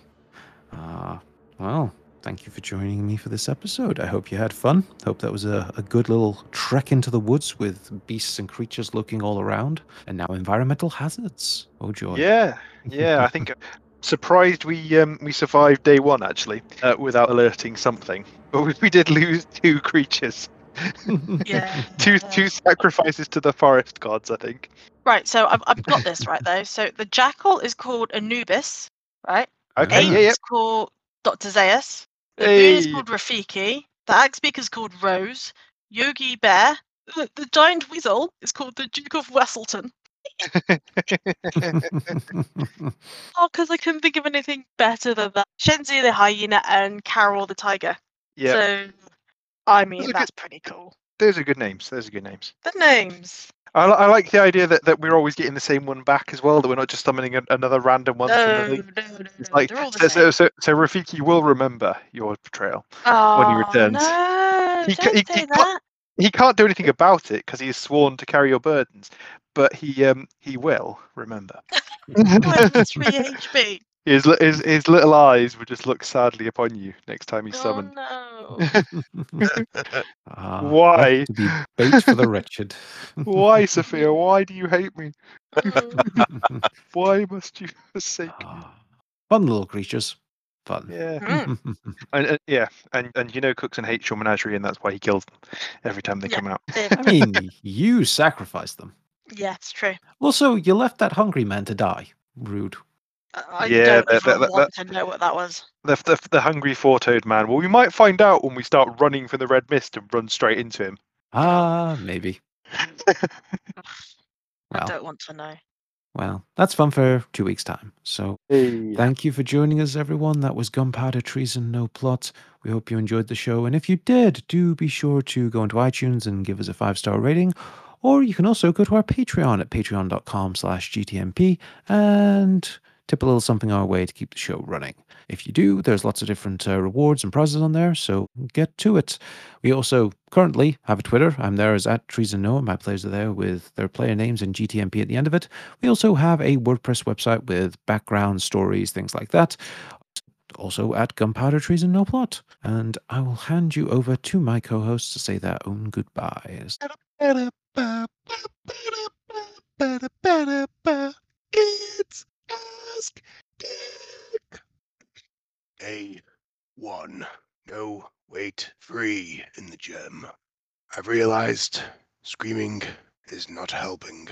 Uh, well, thank you for joining me for this episode. I hope you had fun. Hope that was a, a good little trek into the woods with beasts and creatures looking all around, and now environmental hazards. Oh joy! Yeah. Yeah. I think surprised we um we survived day one actually uh, without alerting something, but we, we did lose two creatures. Yeah. two two sacrifices to the forest gods. I think. Right, so I've, I've got this right though. So the jackal is called Anubis, right? Okay. Ah. Ape Yeah. Yeah. is called Dr. Zaius. The baboon is called Rafiki. The axe speaker is called Rose. Yogi Bear. The, the giant weasel is called the Duke of Weselton. Oh, because I couldn't think of anything better than that. Shenzi the hyena and Carol the tiger. yeah. So, I mean, are good- that's pretty cool. Those are good names. Those are good names. The names. I, I like the idea that, that we're always getting the same one back as well. That we're not just summoning a, another random one. No, no, no, no. It's like so, so, so, so Rafiki will remember your betrayal. oh, when he returns. No, He don't he- say he that. He can't do anything about it because he is sworn to carry your burdens, but he um he will remember. Three HP. His, his his little eyes would just look sadly upon you next time he's Oh summoned. no. Ah, Why? left To be bait for the wretched. Why, Sophia? Why do you hate me? Why must you forsake me? Ah, Fun little creatures. Fun. Yeah, Mm. and, and yeah, and and you know Cookson hates your menagerie, and that's why he kills them every time they Yeah. come out. I mean, you sacrificed them. yeah, it's true. Also, you left that hungry man to die. Rude. I I Yeah, don't that- even that- want to know what that was. The, the the hungry four-toed man. Well, we might find out when we start running from the red mist and run straight into him. Ah, maybe. I don't want to know. well, that's fun for two weeks' time. So Thank you for joining us, everyone. That was Gunpowder Treason No Plot. We hope you enjoyed the show. And if you did, do be sure to go into iTunes and give us a five star rating. Or you can also go to our Patreon at patreon.com slash GTNP and tip a little something our way to keep the show running. If you do, there's lots of different uh, rewards and prizes on there, so get to it. We also currently have a Twitter. I'm there as at Treason Noah. My players are there with their player names and GTNP at the end of it. We also have a WordPress website with background stories, things like that. Also at Gunpowder Treason No Plot. And I will hand you over to my co hosts to say their own goodbyes. It's Ask Dick. A one. No wait free in the gem. I've realized screaming is not helping.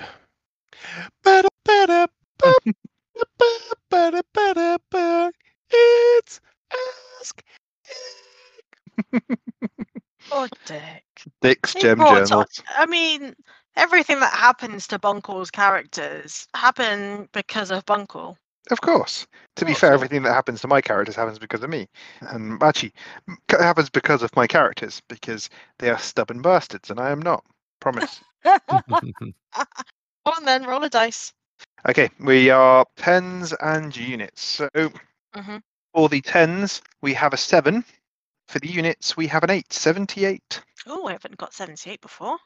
It's Ask Dick. He gem brought to- journals. I mean, everything that happens to Bunkel's characters happen because of Bunkel. Of course. To be fair, everything that happens to my characters happens because of me. And actually, happens because of my characters, because they are stubborn bastards, and I am not. Promise. Come on then, roll a dice. okay, we are tens and units. So Mhm. for the tens, we have a seven. For the units, we have an eight. 78. Oh, I haven't got 78 before.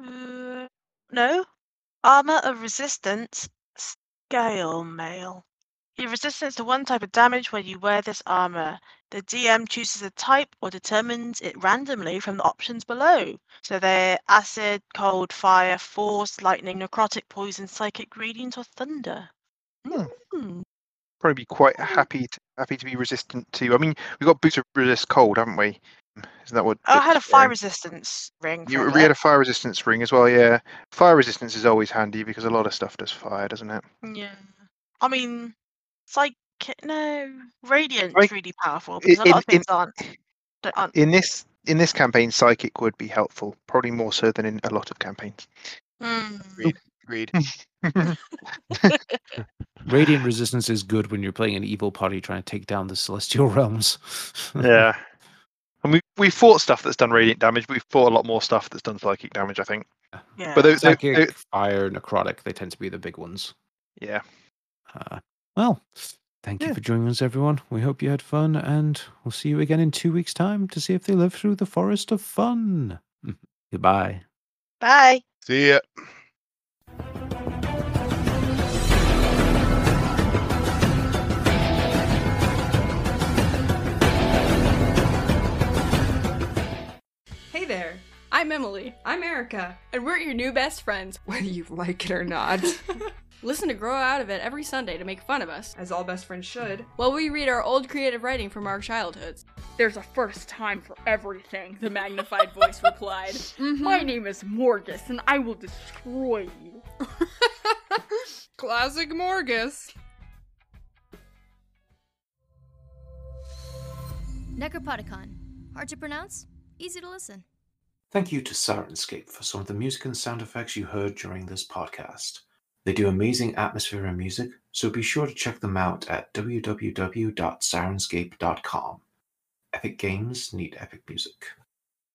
Uh, no. Armor of resistance, scale mail. You have resistance to one type of damage when you wear this armor. The DM chooses a type or determines it randomly from the options below. So they're acid, cold, fire, force, lightning, necrotic, poison, psychic, radiant, or thunder. Hmm. Hmm. Probably be quite Mm. happy to, happy to be resistant to. I mean, we've got boots of resist cold, haven't we? Isn't that what? Oh, I had a fire wearing? resistance ring. You we had a fire resistance ring as well, yeah. Fire resistance is always handy because a lot of stuff does fire, doesn't it? Yeah. I mean, psychic. No, radiant's Like, really powerful i- because a lot in- of things aren't. don't- aren't In this in this campaign, psychic would be helpful, probably more so than in a lot of campaigns. mm. Agreed. Radiant resistance is good when you're playing an evil party trying to take down the celestial realms. yeah. And we we fought stuff that's done radiant damage. We've fought a lot more stuff that's done psychic damage, I think. Yeah. But those, those- Psychic, those- fire, necrotic, they tend to be the big ones. yeah. Uh, well, thank Yeah. you for joining us, everyone. We hope you had fun, and we'll see you again in two weeks' time to see if they live through the forest of fun. Goodbye. Bye. See ya. There, I'm Emily. I'm Erica, And we're your new best friends. whether you like it or not, Listen to Grow Out of It every Sunday to make fun of us, as all best friends should. while we read our old creative writing from our childhoods. There's a first time for everything, the magnified voice replied. Mm-hmm. My name is Morgus, and I will destroy you. Classic Morgus. Necropodicon. Hard to pronounce, easy to listen. Thank you to Sirenscape for some of the music and sound effects you heard during this podcast. They do amazing atmosphere and music, so be sure to check them out at www.sirenscape.com. Epic games need epic music.